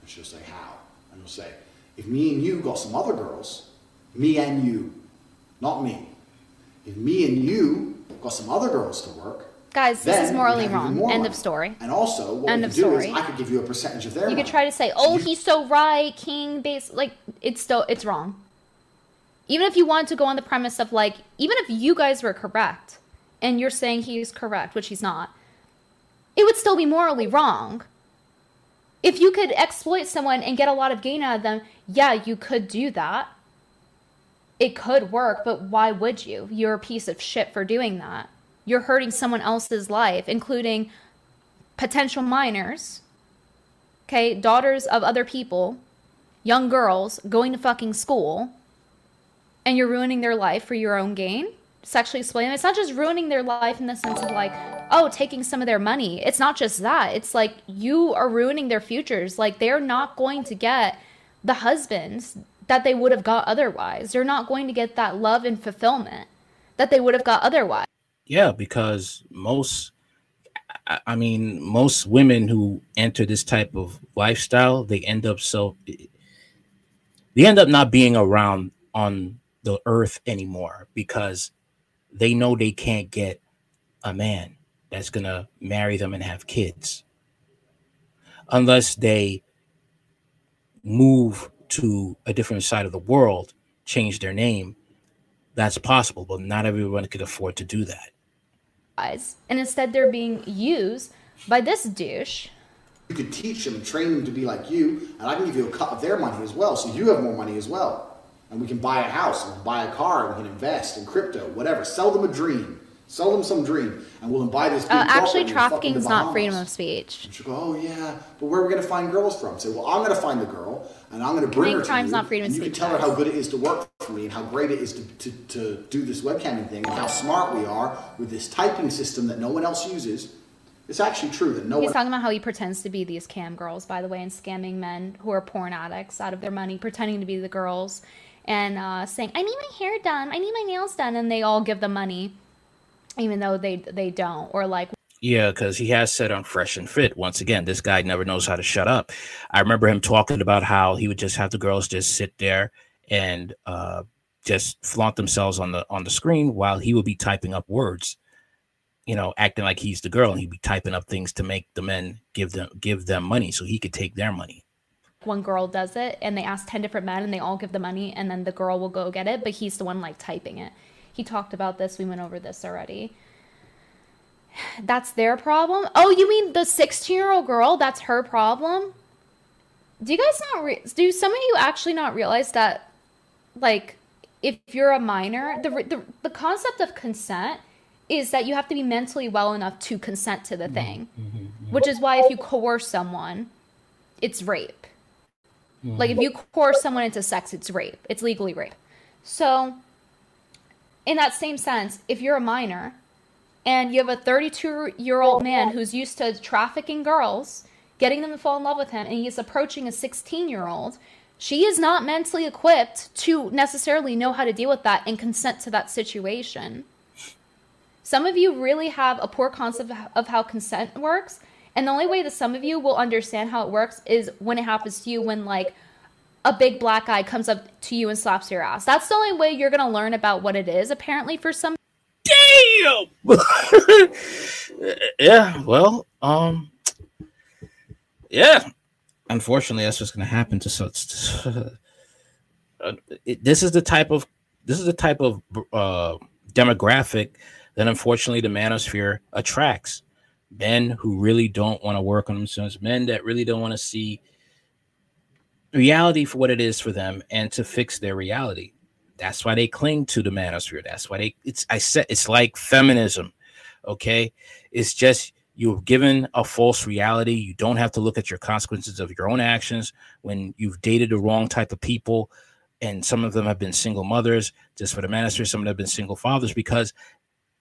And she'll say, how? And you'll say, if me and you got some other girls, me and you, not me. If me and you got some other girls to work, Guys, this then is morally wrong. more End money. of story. And also, what End we of could do story. is I could give you a percentage of their You money. could try to say, "Oh, he's so right, king base." Like it's still it's wrong. Even if you wanted to go on the premise of like, even if you guys were correct, and you're saying he's correct, which he's not, it would still be morally wrong. If you could exploit someone and get a lot of gain out of them, yeah, you could do that. It could work, but why would you? You're a piece of shit for doing that. You're hurting someone else's life, including potential minors, okay, daughters of other people, young girls going to fucking school, and you're ruining their life for your own gain, sexually exploiting. them. It's not just ruining their life in the sense of like, oh, taking some of their money. It's not just that. It's like you are ruining their futures. Like they're not going to get the husbands that they would have got otherwise. They're not going to get that love and fulfillment that they would have got otherwise. Yeah, because most, I mean, most women who enter this type of lifestyle, they end up so, they end up not being around on the earth anymore because they know they can't get a man that's gonna marry them and have kids unless they move to a different side of the world, change their name. That's possible, but not everyone could afford to do that. And instead, they're being used by this douche. You could teach them, train them to be like you, and I can give you a cut of their money as well, so you have more money as well. And we can buy a house, and we can buy a car, and we can invest in crypto, whatever. Sell them a dream. Sell them some dream, and we'll buy this Uh, actually, trafficking is not freedom of speech. And she'll go, oh yeah, but where are we going to find girls from? Say, well, I'm going to find the girl, and I'm going to bring her to crime's you, not freedom and you can tell her how good it is to work for me, and how great it is to, to, to do this webcamming thing, and how smart we are with this typing system that no one else uses. It's actually true that no He's one talking about how he pretends to be these cam girls, by the way, and scamming men who are porn addicts out of their money, pretending to be the girls, and uh, saying, "I need my hair done, I need my nails done," and they all give them money, even though they they don't, or like Yeah, because he has said on Fresh and Fit, once again, this guy never knows how to shut up. I remember him talking about how he would just have the girls just sit there and uh, just flaunt themselves on the on the screen while he would be typing up words, you know, acting like he's the girl, and he'd be typing up things to make the men give them give them money so he could take their money. one girl does it and they ask 10 different men and they all give the money and then the girl will go get it but he's the one like typing it he talked about this we went over this already. That's their problem? Oh you mean the 16 year old girl? That's her problem? Do you guys not re- do some of you actually not realize that like if you're a minor the, the the concept of consent is that you have to be mentally well enough to consent to the mm-hmm. thing mm-hmm. which is why if you coerce someone it's rape. Mm-hmm. Like if you coerce someone into sex it's rape. It's legally rape. So in that same sense if you're a minor and you have a 32 year old man who's used to trafficking girls getting them to fall in love with him and he's approaching a 16 year old she is not mentally equipped to necessarily know how to deal with that and consent to that situation. Some of you really have a poor concept of how consent works and the only way that some of you will understand how it works is when it happens to you when like a big black guy comes up to you and slaps your ass that's the only way you're going to learn about what it is apparently for some Damn. *laughs* yeah. Well, um, yeah. Unfortunately, that's what's going to happen to such. Uh, it, this is the type of this is the type of uh, demographic that unfortunately the manosphere attracts. Men who really don't want to work on themselves, men that really don't want to see reality for what it is for them and to fix their reality. That's why they cling to the manosphere. That's why they it's I said it's like feminism. Okay. It's just you're given a false reality. You don't have to look at your consequences of your own actions when you've dated the wrong type of people. And some of them have been single mothers, just for the manosphere. Some of them have been single fathers because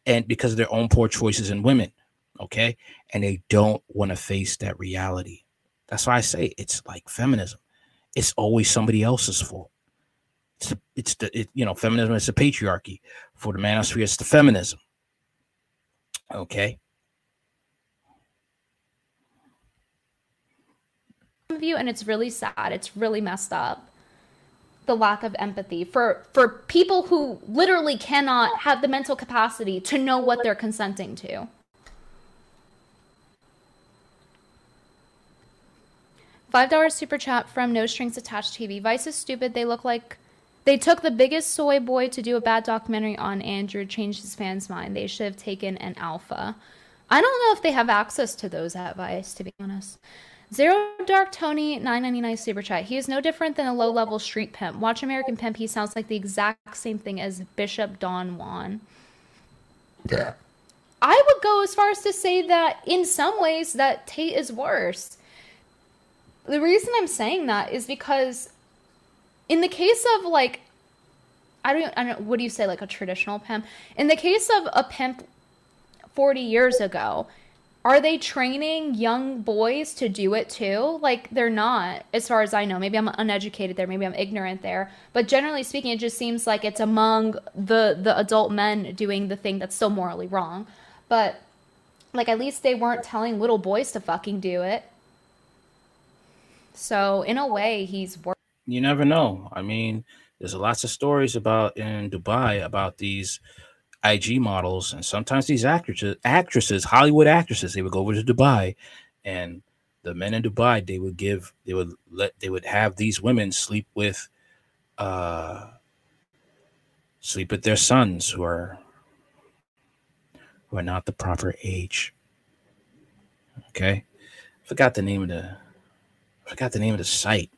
and because of their own poor choices in women. Okay. And they don't want to face that reality. That's why I say it's like feminism. It's always somebody else's fault. It's the, it's the it, you know feminism is the patriarchy. For the manosphere, it's the feminism. Okay. Of you, and it's really sad it's really messed up the lack of empathy for for people who literally cannot have the mental capacity to know what they're consenting to five dollars super chat from no strings attached tv vice is stupid they look like they took the biggest soy boy to do a bad documentary on Andrew, changed his fans' mind. They should have taken an alpha. I don't know if they have access to those at Vice, to be honest. Zero Dark Tony 999 super chat. He is no different than a low level street pimp. Watch American Pimp. He sounds like the exact same thing as Bishop Don Juan. Yeah. I would go as far as to say that in some ways that Tate is worse. The reason I'm saying that is because in the case of like I don't I don't what do you say like a traditional pimp? In the case of a pimp 40 years ago, are they training young boys to do it too? Like they're not, as far as I know. Maybe I'm uneducated there, maybe I'm ignorant there. But generally speaking, it just seems like it's among the the adult men doing the thing that's so morally wrong. But like at least they weren't telling little boys to fucking do it. So in a way, he's worse. You never know. I mean, there's lots of stories about in Dubai about these IG models, and sometimes these actresses, actresses, Hollywood actresses, they would go over to Dubai, and the men in Dubai, they would give, they would let, they would have these women sleep with, uh, sleep with their sons who are, who are not the proper age. Okay, forgot the name of the, forgot the name of the site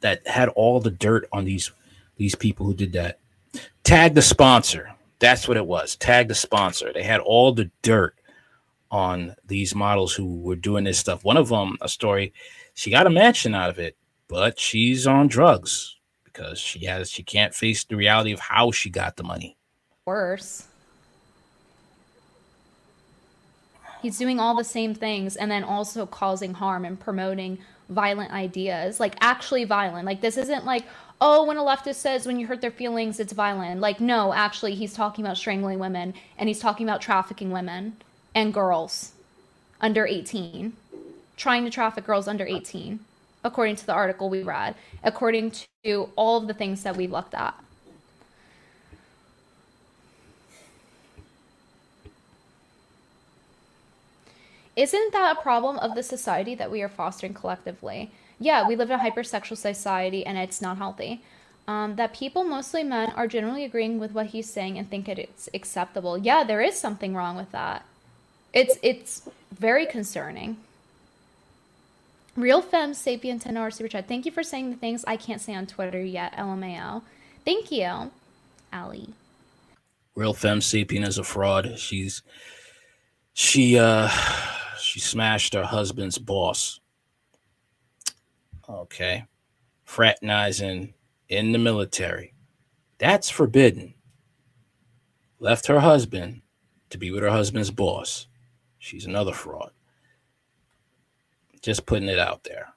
that had all the dirt on these these people who did that. Tag the sponsor. That's what it was. Tag the sponsor. They had all the dirt on these models who were doing this stuff. One of them, a story, she got a mansion out of it, but she's on drugs because she has she can't face the reality of how she got the money. Worse. He's doing all the same things and then also causing harm and promoting violent ideas, like actually violent. Like this isn't like, oh, when a leftist says when you hurt their feelings, it's violent. Like, no, actually, he's talking about strangling women and he's talking about trafficking women and girls under 18, trying to traffic girls under 18, according to the article we read, according to all of the things that we've looked at. Isn't that a problem of the society that we are fostering collectively? Yeah, we live in a hypersexual society and it's not healthy. Um, that people, mostly men, are generally agreeing with what he's saying and think it's acceptable. Yeah, there is something wrong with that. It's it's very concerning. Real Femme Sapient 10 hour super chat. Thank you for saying the things I can't say on Twitter yet. LMAO. Thank you, Ali. Real Femme Sapien is a fraud. She's she uh she smashed her husband's boss. Okay. Fraternizing in the military. That's forbidden. Left her husband to be with her husband's boss. She's another fraud. Just putting it out there.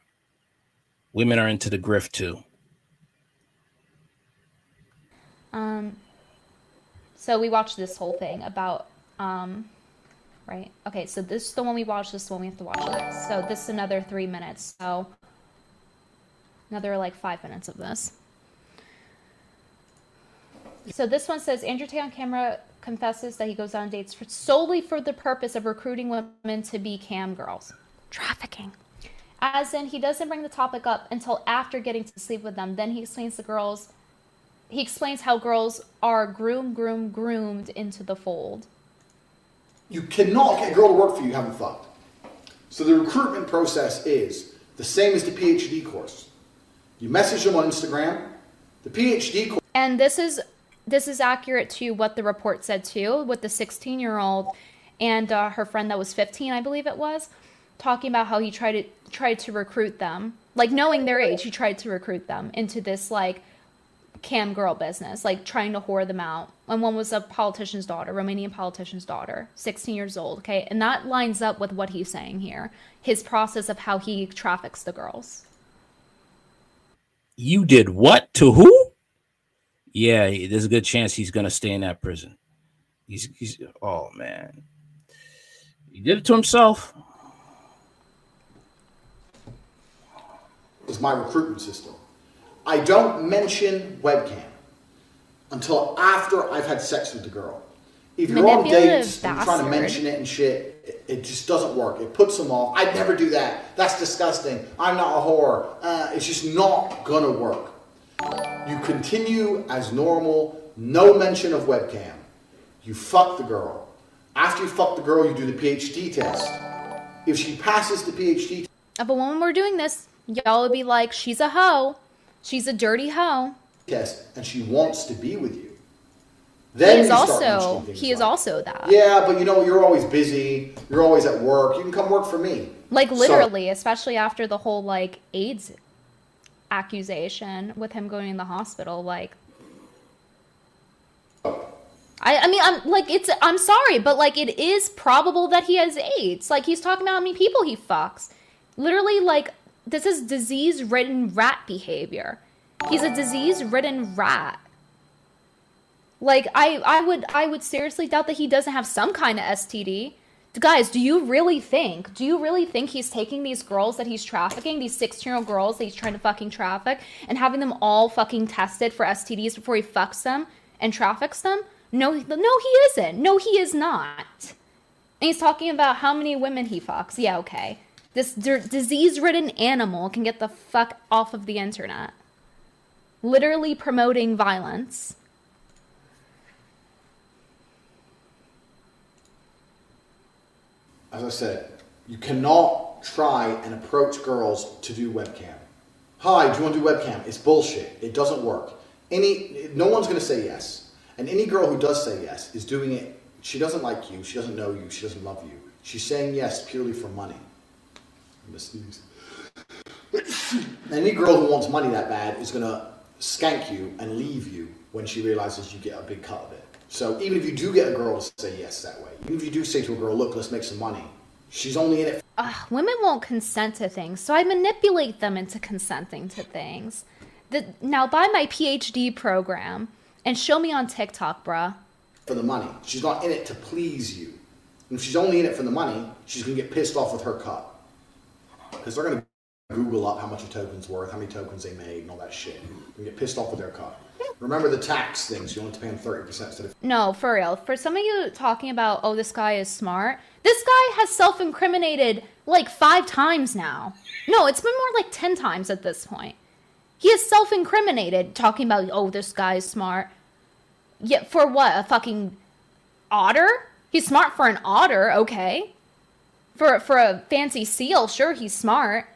Women are into the grift too. Um, so we watched this whole thing about, um, right? Okay, so this is the one we watched. This one we have to watch next. So this is another three minutes. So another like five minutes of this. So this one says Andrew Tate on camera confesses that he goes on dates for, solely for the purpose of recruiting women to be cam girls. Trafficking. As in, he doesn't bring the topic up until after getting to sleep with them. Then he explains the girls. He explains how girls are groomed, groomed, groomed into the fold. You cannot get a girl to work for you you haven't fucked. So the recruitment process is the same as the PhD course. You message them on Instagram. The PhD course. And this is this is accurate to what the report said too, with the 16 year old and uh, her friend that was 15, I believe it was, talking about how he tried to tried to recruit them, like knowing their age, he tried to recruit them into this like cam girl business, like trying to whore them out. And one was a politician's daughter, Romanian politician's daughter, 16 years old. Okay, and that lines up with what he's saying here, his process of how he traffics the girls. You did what to who? Yeah, there's a good chance he's gonna stay in that prison. He's, he's oh man, he did it to himself. It's my recruitment system. I don't mention webcam until after I've had sex with the girl. If you're on dates and you're trying to mention it and shit, it, it just doesn't work. It puts them off. I'd never do that. That's disgusting. I'm not a whore. Uh, it's just not gonna work. You continue as normal, no mention of webcam. You fuck the girl. After you fuck the girl, you do the PhD test. If she passes the PhD test, If a woman were doing this, y'all would be like, she's a hoe. She's a dirty hoe. test and she wants to be with you, He then is you also he is like, also that. Yeah, but you know you're always busy. You're always at work. You can come work for me. Like So- literally, especially after the whole like AIDS accusation with him going in the hospital, like I, I mean I'm like it's I'm sorry, but like it is probable that he has AIDS. Like he's talking about how many people he fucks. Literally like this is disease ridden rat behavior. He's a disease ridden rat. Like I I would I would seriously doubt that he doesn't have some kind of STD. Guys, do you really think? Do you really think he's taking these girls that he's trafficking, these 16-year-old girls that he's trying to fucking traffic and having them all fucking tested for STDs before he fucks them and traffics them? No, no he isn't. No, he is not. And he's talking about how many women he fucks. Yeah, okay. This d- disease-ridden animal can get the fuck off of the internet. Literally promoting violence. As I said, you cannot try and approach girls to do webcam. Hi, do you want to do webcam? It's bullshit. It doesn't work. Any, no one's going to say yes. And any girl who does say yes is doing it. She doesn't like you. She doesn't know you. She doesn't love you. She's saying yes purely for money. I'm gonna sneeze. Any girl who wants money that bad is going to skank you and leave you when she realizes you get a big cut of it. So even if you do get a girl to say yes that way, even if you do say to a girl, look, let's make some money, she's only in it Ugh, women won't consent to things, so I manipulate them into consenting to things. The, now, buy my PhD program and show me on TikTok, bruh. for the money. She's not in it to please you. And if she's only in it for the money, she's going to get pissed off with her cut. Because they're going to Google up how much a token's worth, how many tokens they made, and all that shit. And get pissed off with their cut. Remember the tax things. You only have to pay them 30% instead of No, for real. For some of you talking about, oh, this guy is smart, this guy has self incriminated like five times now. No, it's been more like 10 times at this point. He has self incriminated talking about, oh, this guy is smart. Yet for what? A fucking otter? He's smart for an otter, okay. For, for a fancy seal, sure, he's smart.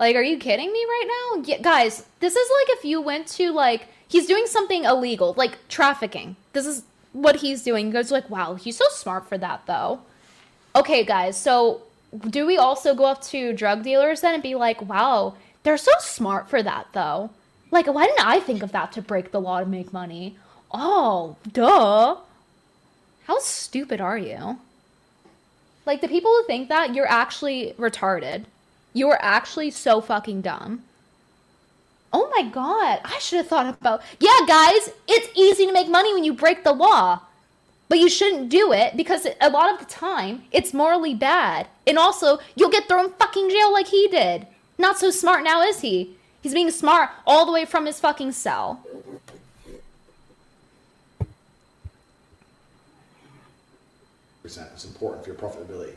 Like, are you kidding me right now? Yeah, guys, this is like if you went to like he's doing something illegal, like trafficking. This is what he's doing. You guys like, wow, he's so smart for that though. Okay, guys, so do we also go up to drug dealers then and be like, wow, they're so smart for that though? Like, why didn't I think of that to break the law to make money? Oh, duh. How stupid are you? Like, the people who think that, you're actually retarded. You are actually so fucking dumb. Oh my god, I should have thought about. Yeah, guys, it's easy to make money when you break the law. But you shouldn't do it because a lot of the time it's morally bad. And also, you'll get thrown fucking jail like he did. Not so smart now, is he? He's being smart all the way from his fucking cell. Percent. It's important for your profitability.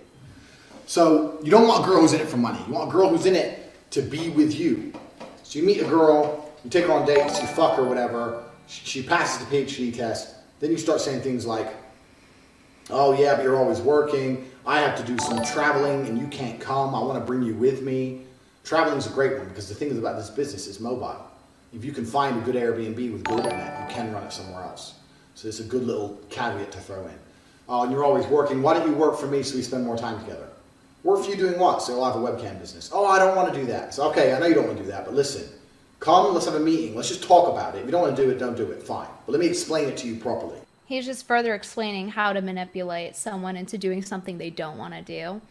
So you don't want a girl who's in it for money. You want a girl who's in it to be with you. So you meet a girl, you take her on dates, you fuck her, whatever. She, passes the PhD test. Then you start saying things like, "Oh yeah, but you're always working. I have to do some traveling, and you can't come. I want to bring you with me." Traveling is a great one because the thing is about this business is mobile. If you can find a good Airbnb with good internet, you can run it somewhere else. So it's a good little caveat to throw in. Oh, and you're always working. Why don't you work for me so we spend more time together? Work for you doing what? So you'll have a webcam business. Oh, I don't want to do that. So, okay, I know you don't want to do that, but listen, come, let's have a meeting. Let's just talk about it. If you don't want to do it, don't do it. Fine. But let me explain it to you properly. He's just further explaining how to manipulate someone into doing something they don't want to do.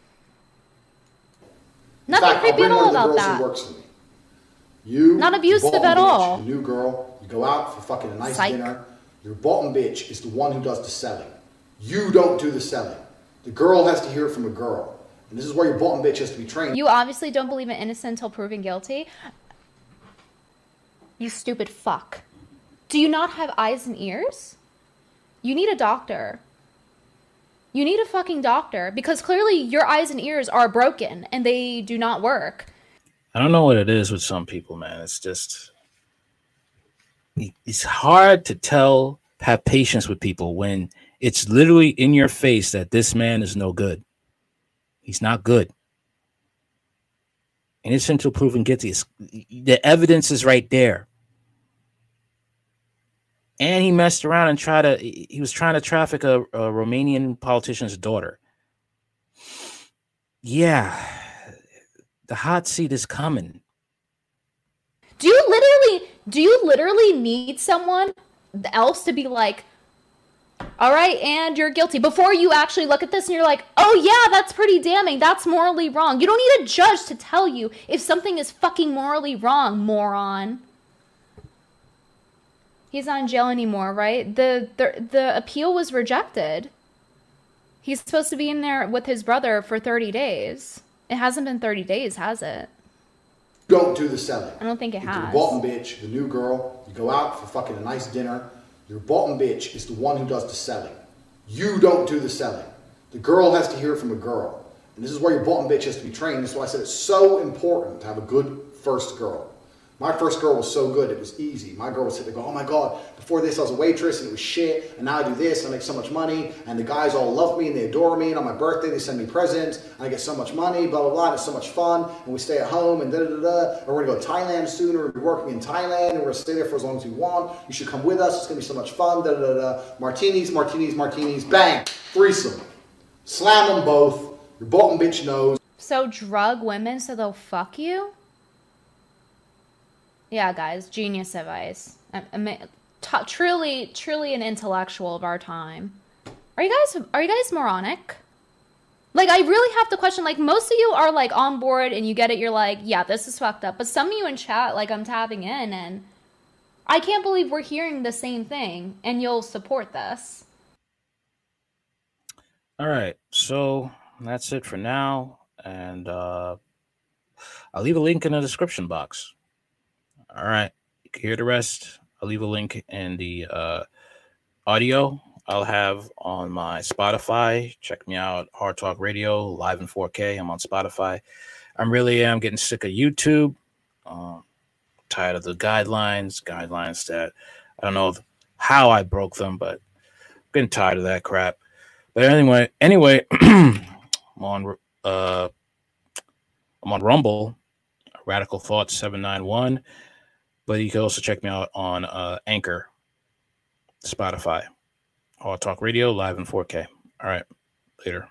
In Nothing fact, creepy at all about that. works for me. You, Not abusive at bitch, all. new girl, you go out for fucking a nice Psych. dinner. Your bottom bitch is the one who does the selling. You don't do the selling. The girl has to hear it from a girl. And this is where your bottom bitch has to be trained. You obviously don't believe in innocent until proven guilty. You stupid fuck. Do you not have eyes and ears? You need a doctor. You need a fucking doctor because clearly your eyes and ears are broken and they do not work. I don't know what it is with some people, man. It's just it's hard to tell have patience with people when it's literally in your face that this man is no good. He's not good. Innocent until proven guilty. It's- the evidence is right there. And he messed around and tried to. He was trying to traffic a, a Romanian politician's daughter. Yeah, the hot seat is coming. Do you literally do you literally need someone else to be like all right, and you're guilty before you actually look at this and you're like, "Oh yeah, that's pretty damning. That's morally wrong." You don't need a judge to tell you if something is fucking morally wrong, moron. He's not in jail anymore, right? The the the appeal was rejected. He's supposed to be in there with his brother for 30 days. It hasn't been 30 days, has it? Don't do the selling. I don't think it If Your has. Walton bitch, the new girl, you go out for fucking a nice dinner. Your bottom bitch is the one who does the selling. You don't do the selling. The girl has to hear it from a girl. And this is where your bottom bitch has to be trained. That's why I said it's so important to have a good first girl. My first girl was so good, it was easy. My girl would sit there go, oh my God, before this I was a waitress and it was shit, and now I do this I make so much money, and the guys all love me and they adore me, and on my birthday they send me presents, and I get so much money, blah, blah, blah, and it's so much fun, and we stay at home, and da da da da, and we're gonna go to Thailand soon, or we're working in Thailand, and we're gonna stay there for as long as we want, you should come with us, it's gonna be so much fun, da da da da, martinis, martinis, martinis, bang, threesome. Slam them both, your bottom bitch knows, So drug women so they'll fuck you? Yeah, guys, genius advice. Truly, truly an intellectual of our time. Are you guys are you guys moronic? Like I really have to question. Like most of you are like on board and you get it. You're like, yeah, this is fucked up. But some of you in chat, like I'm tapping in and I can't believe we're hearing the same thing and you'll support this. All right, so that's it for now, and uh, I'll leave a link in the description box. All right, you can hear the rest. I'll leave a link in the uh, audio. I'll have on my Spotify. Check me out, Hard Talk Radio, live in 4K. I'm on Spotify. I'm really am getting sick of YouTube. Um, tired of the guidelines, guidelines that I don't know how I broke them, but I'm getting tired of that crap. But anyway, anyway, *clears throat* I'm on uh I'm on Rumble. Radical Thoughts 791. But you can also check me out on uh, Anchor, Spotify, All Talk Radio, live in 4K. All right. Later.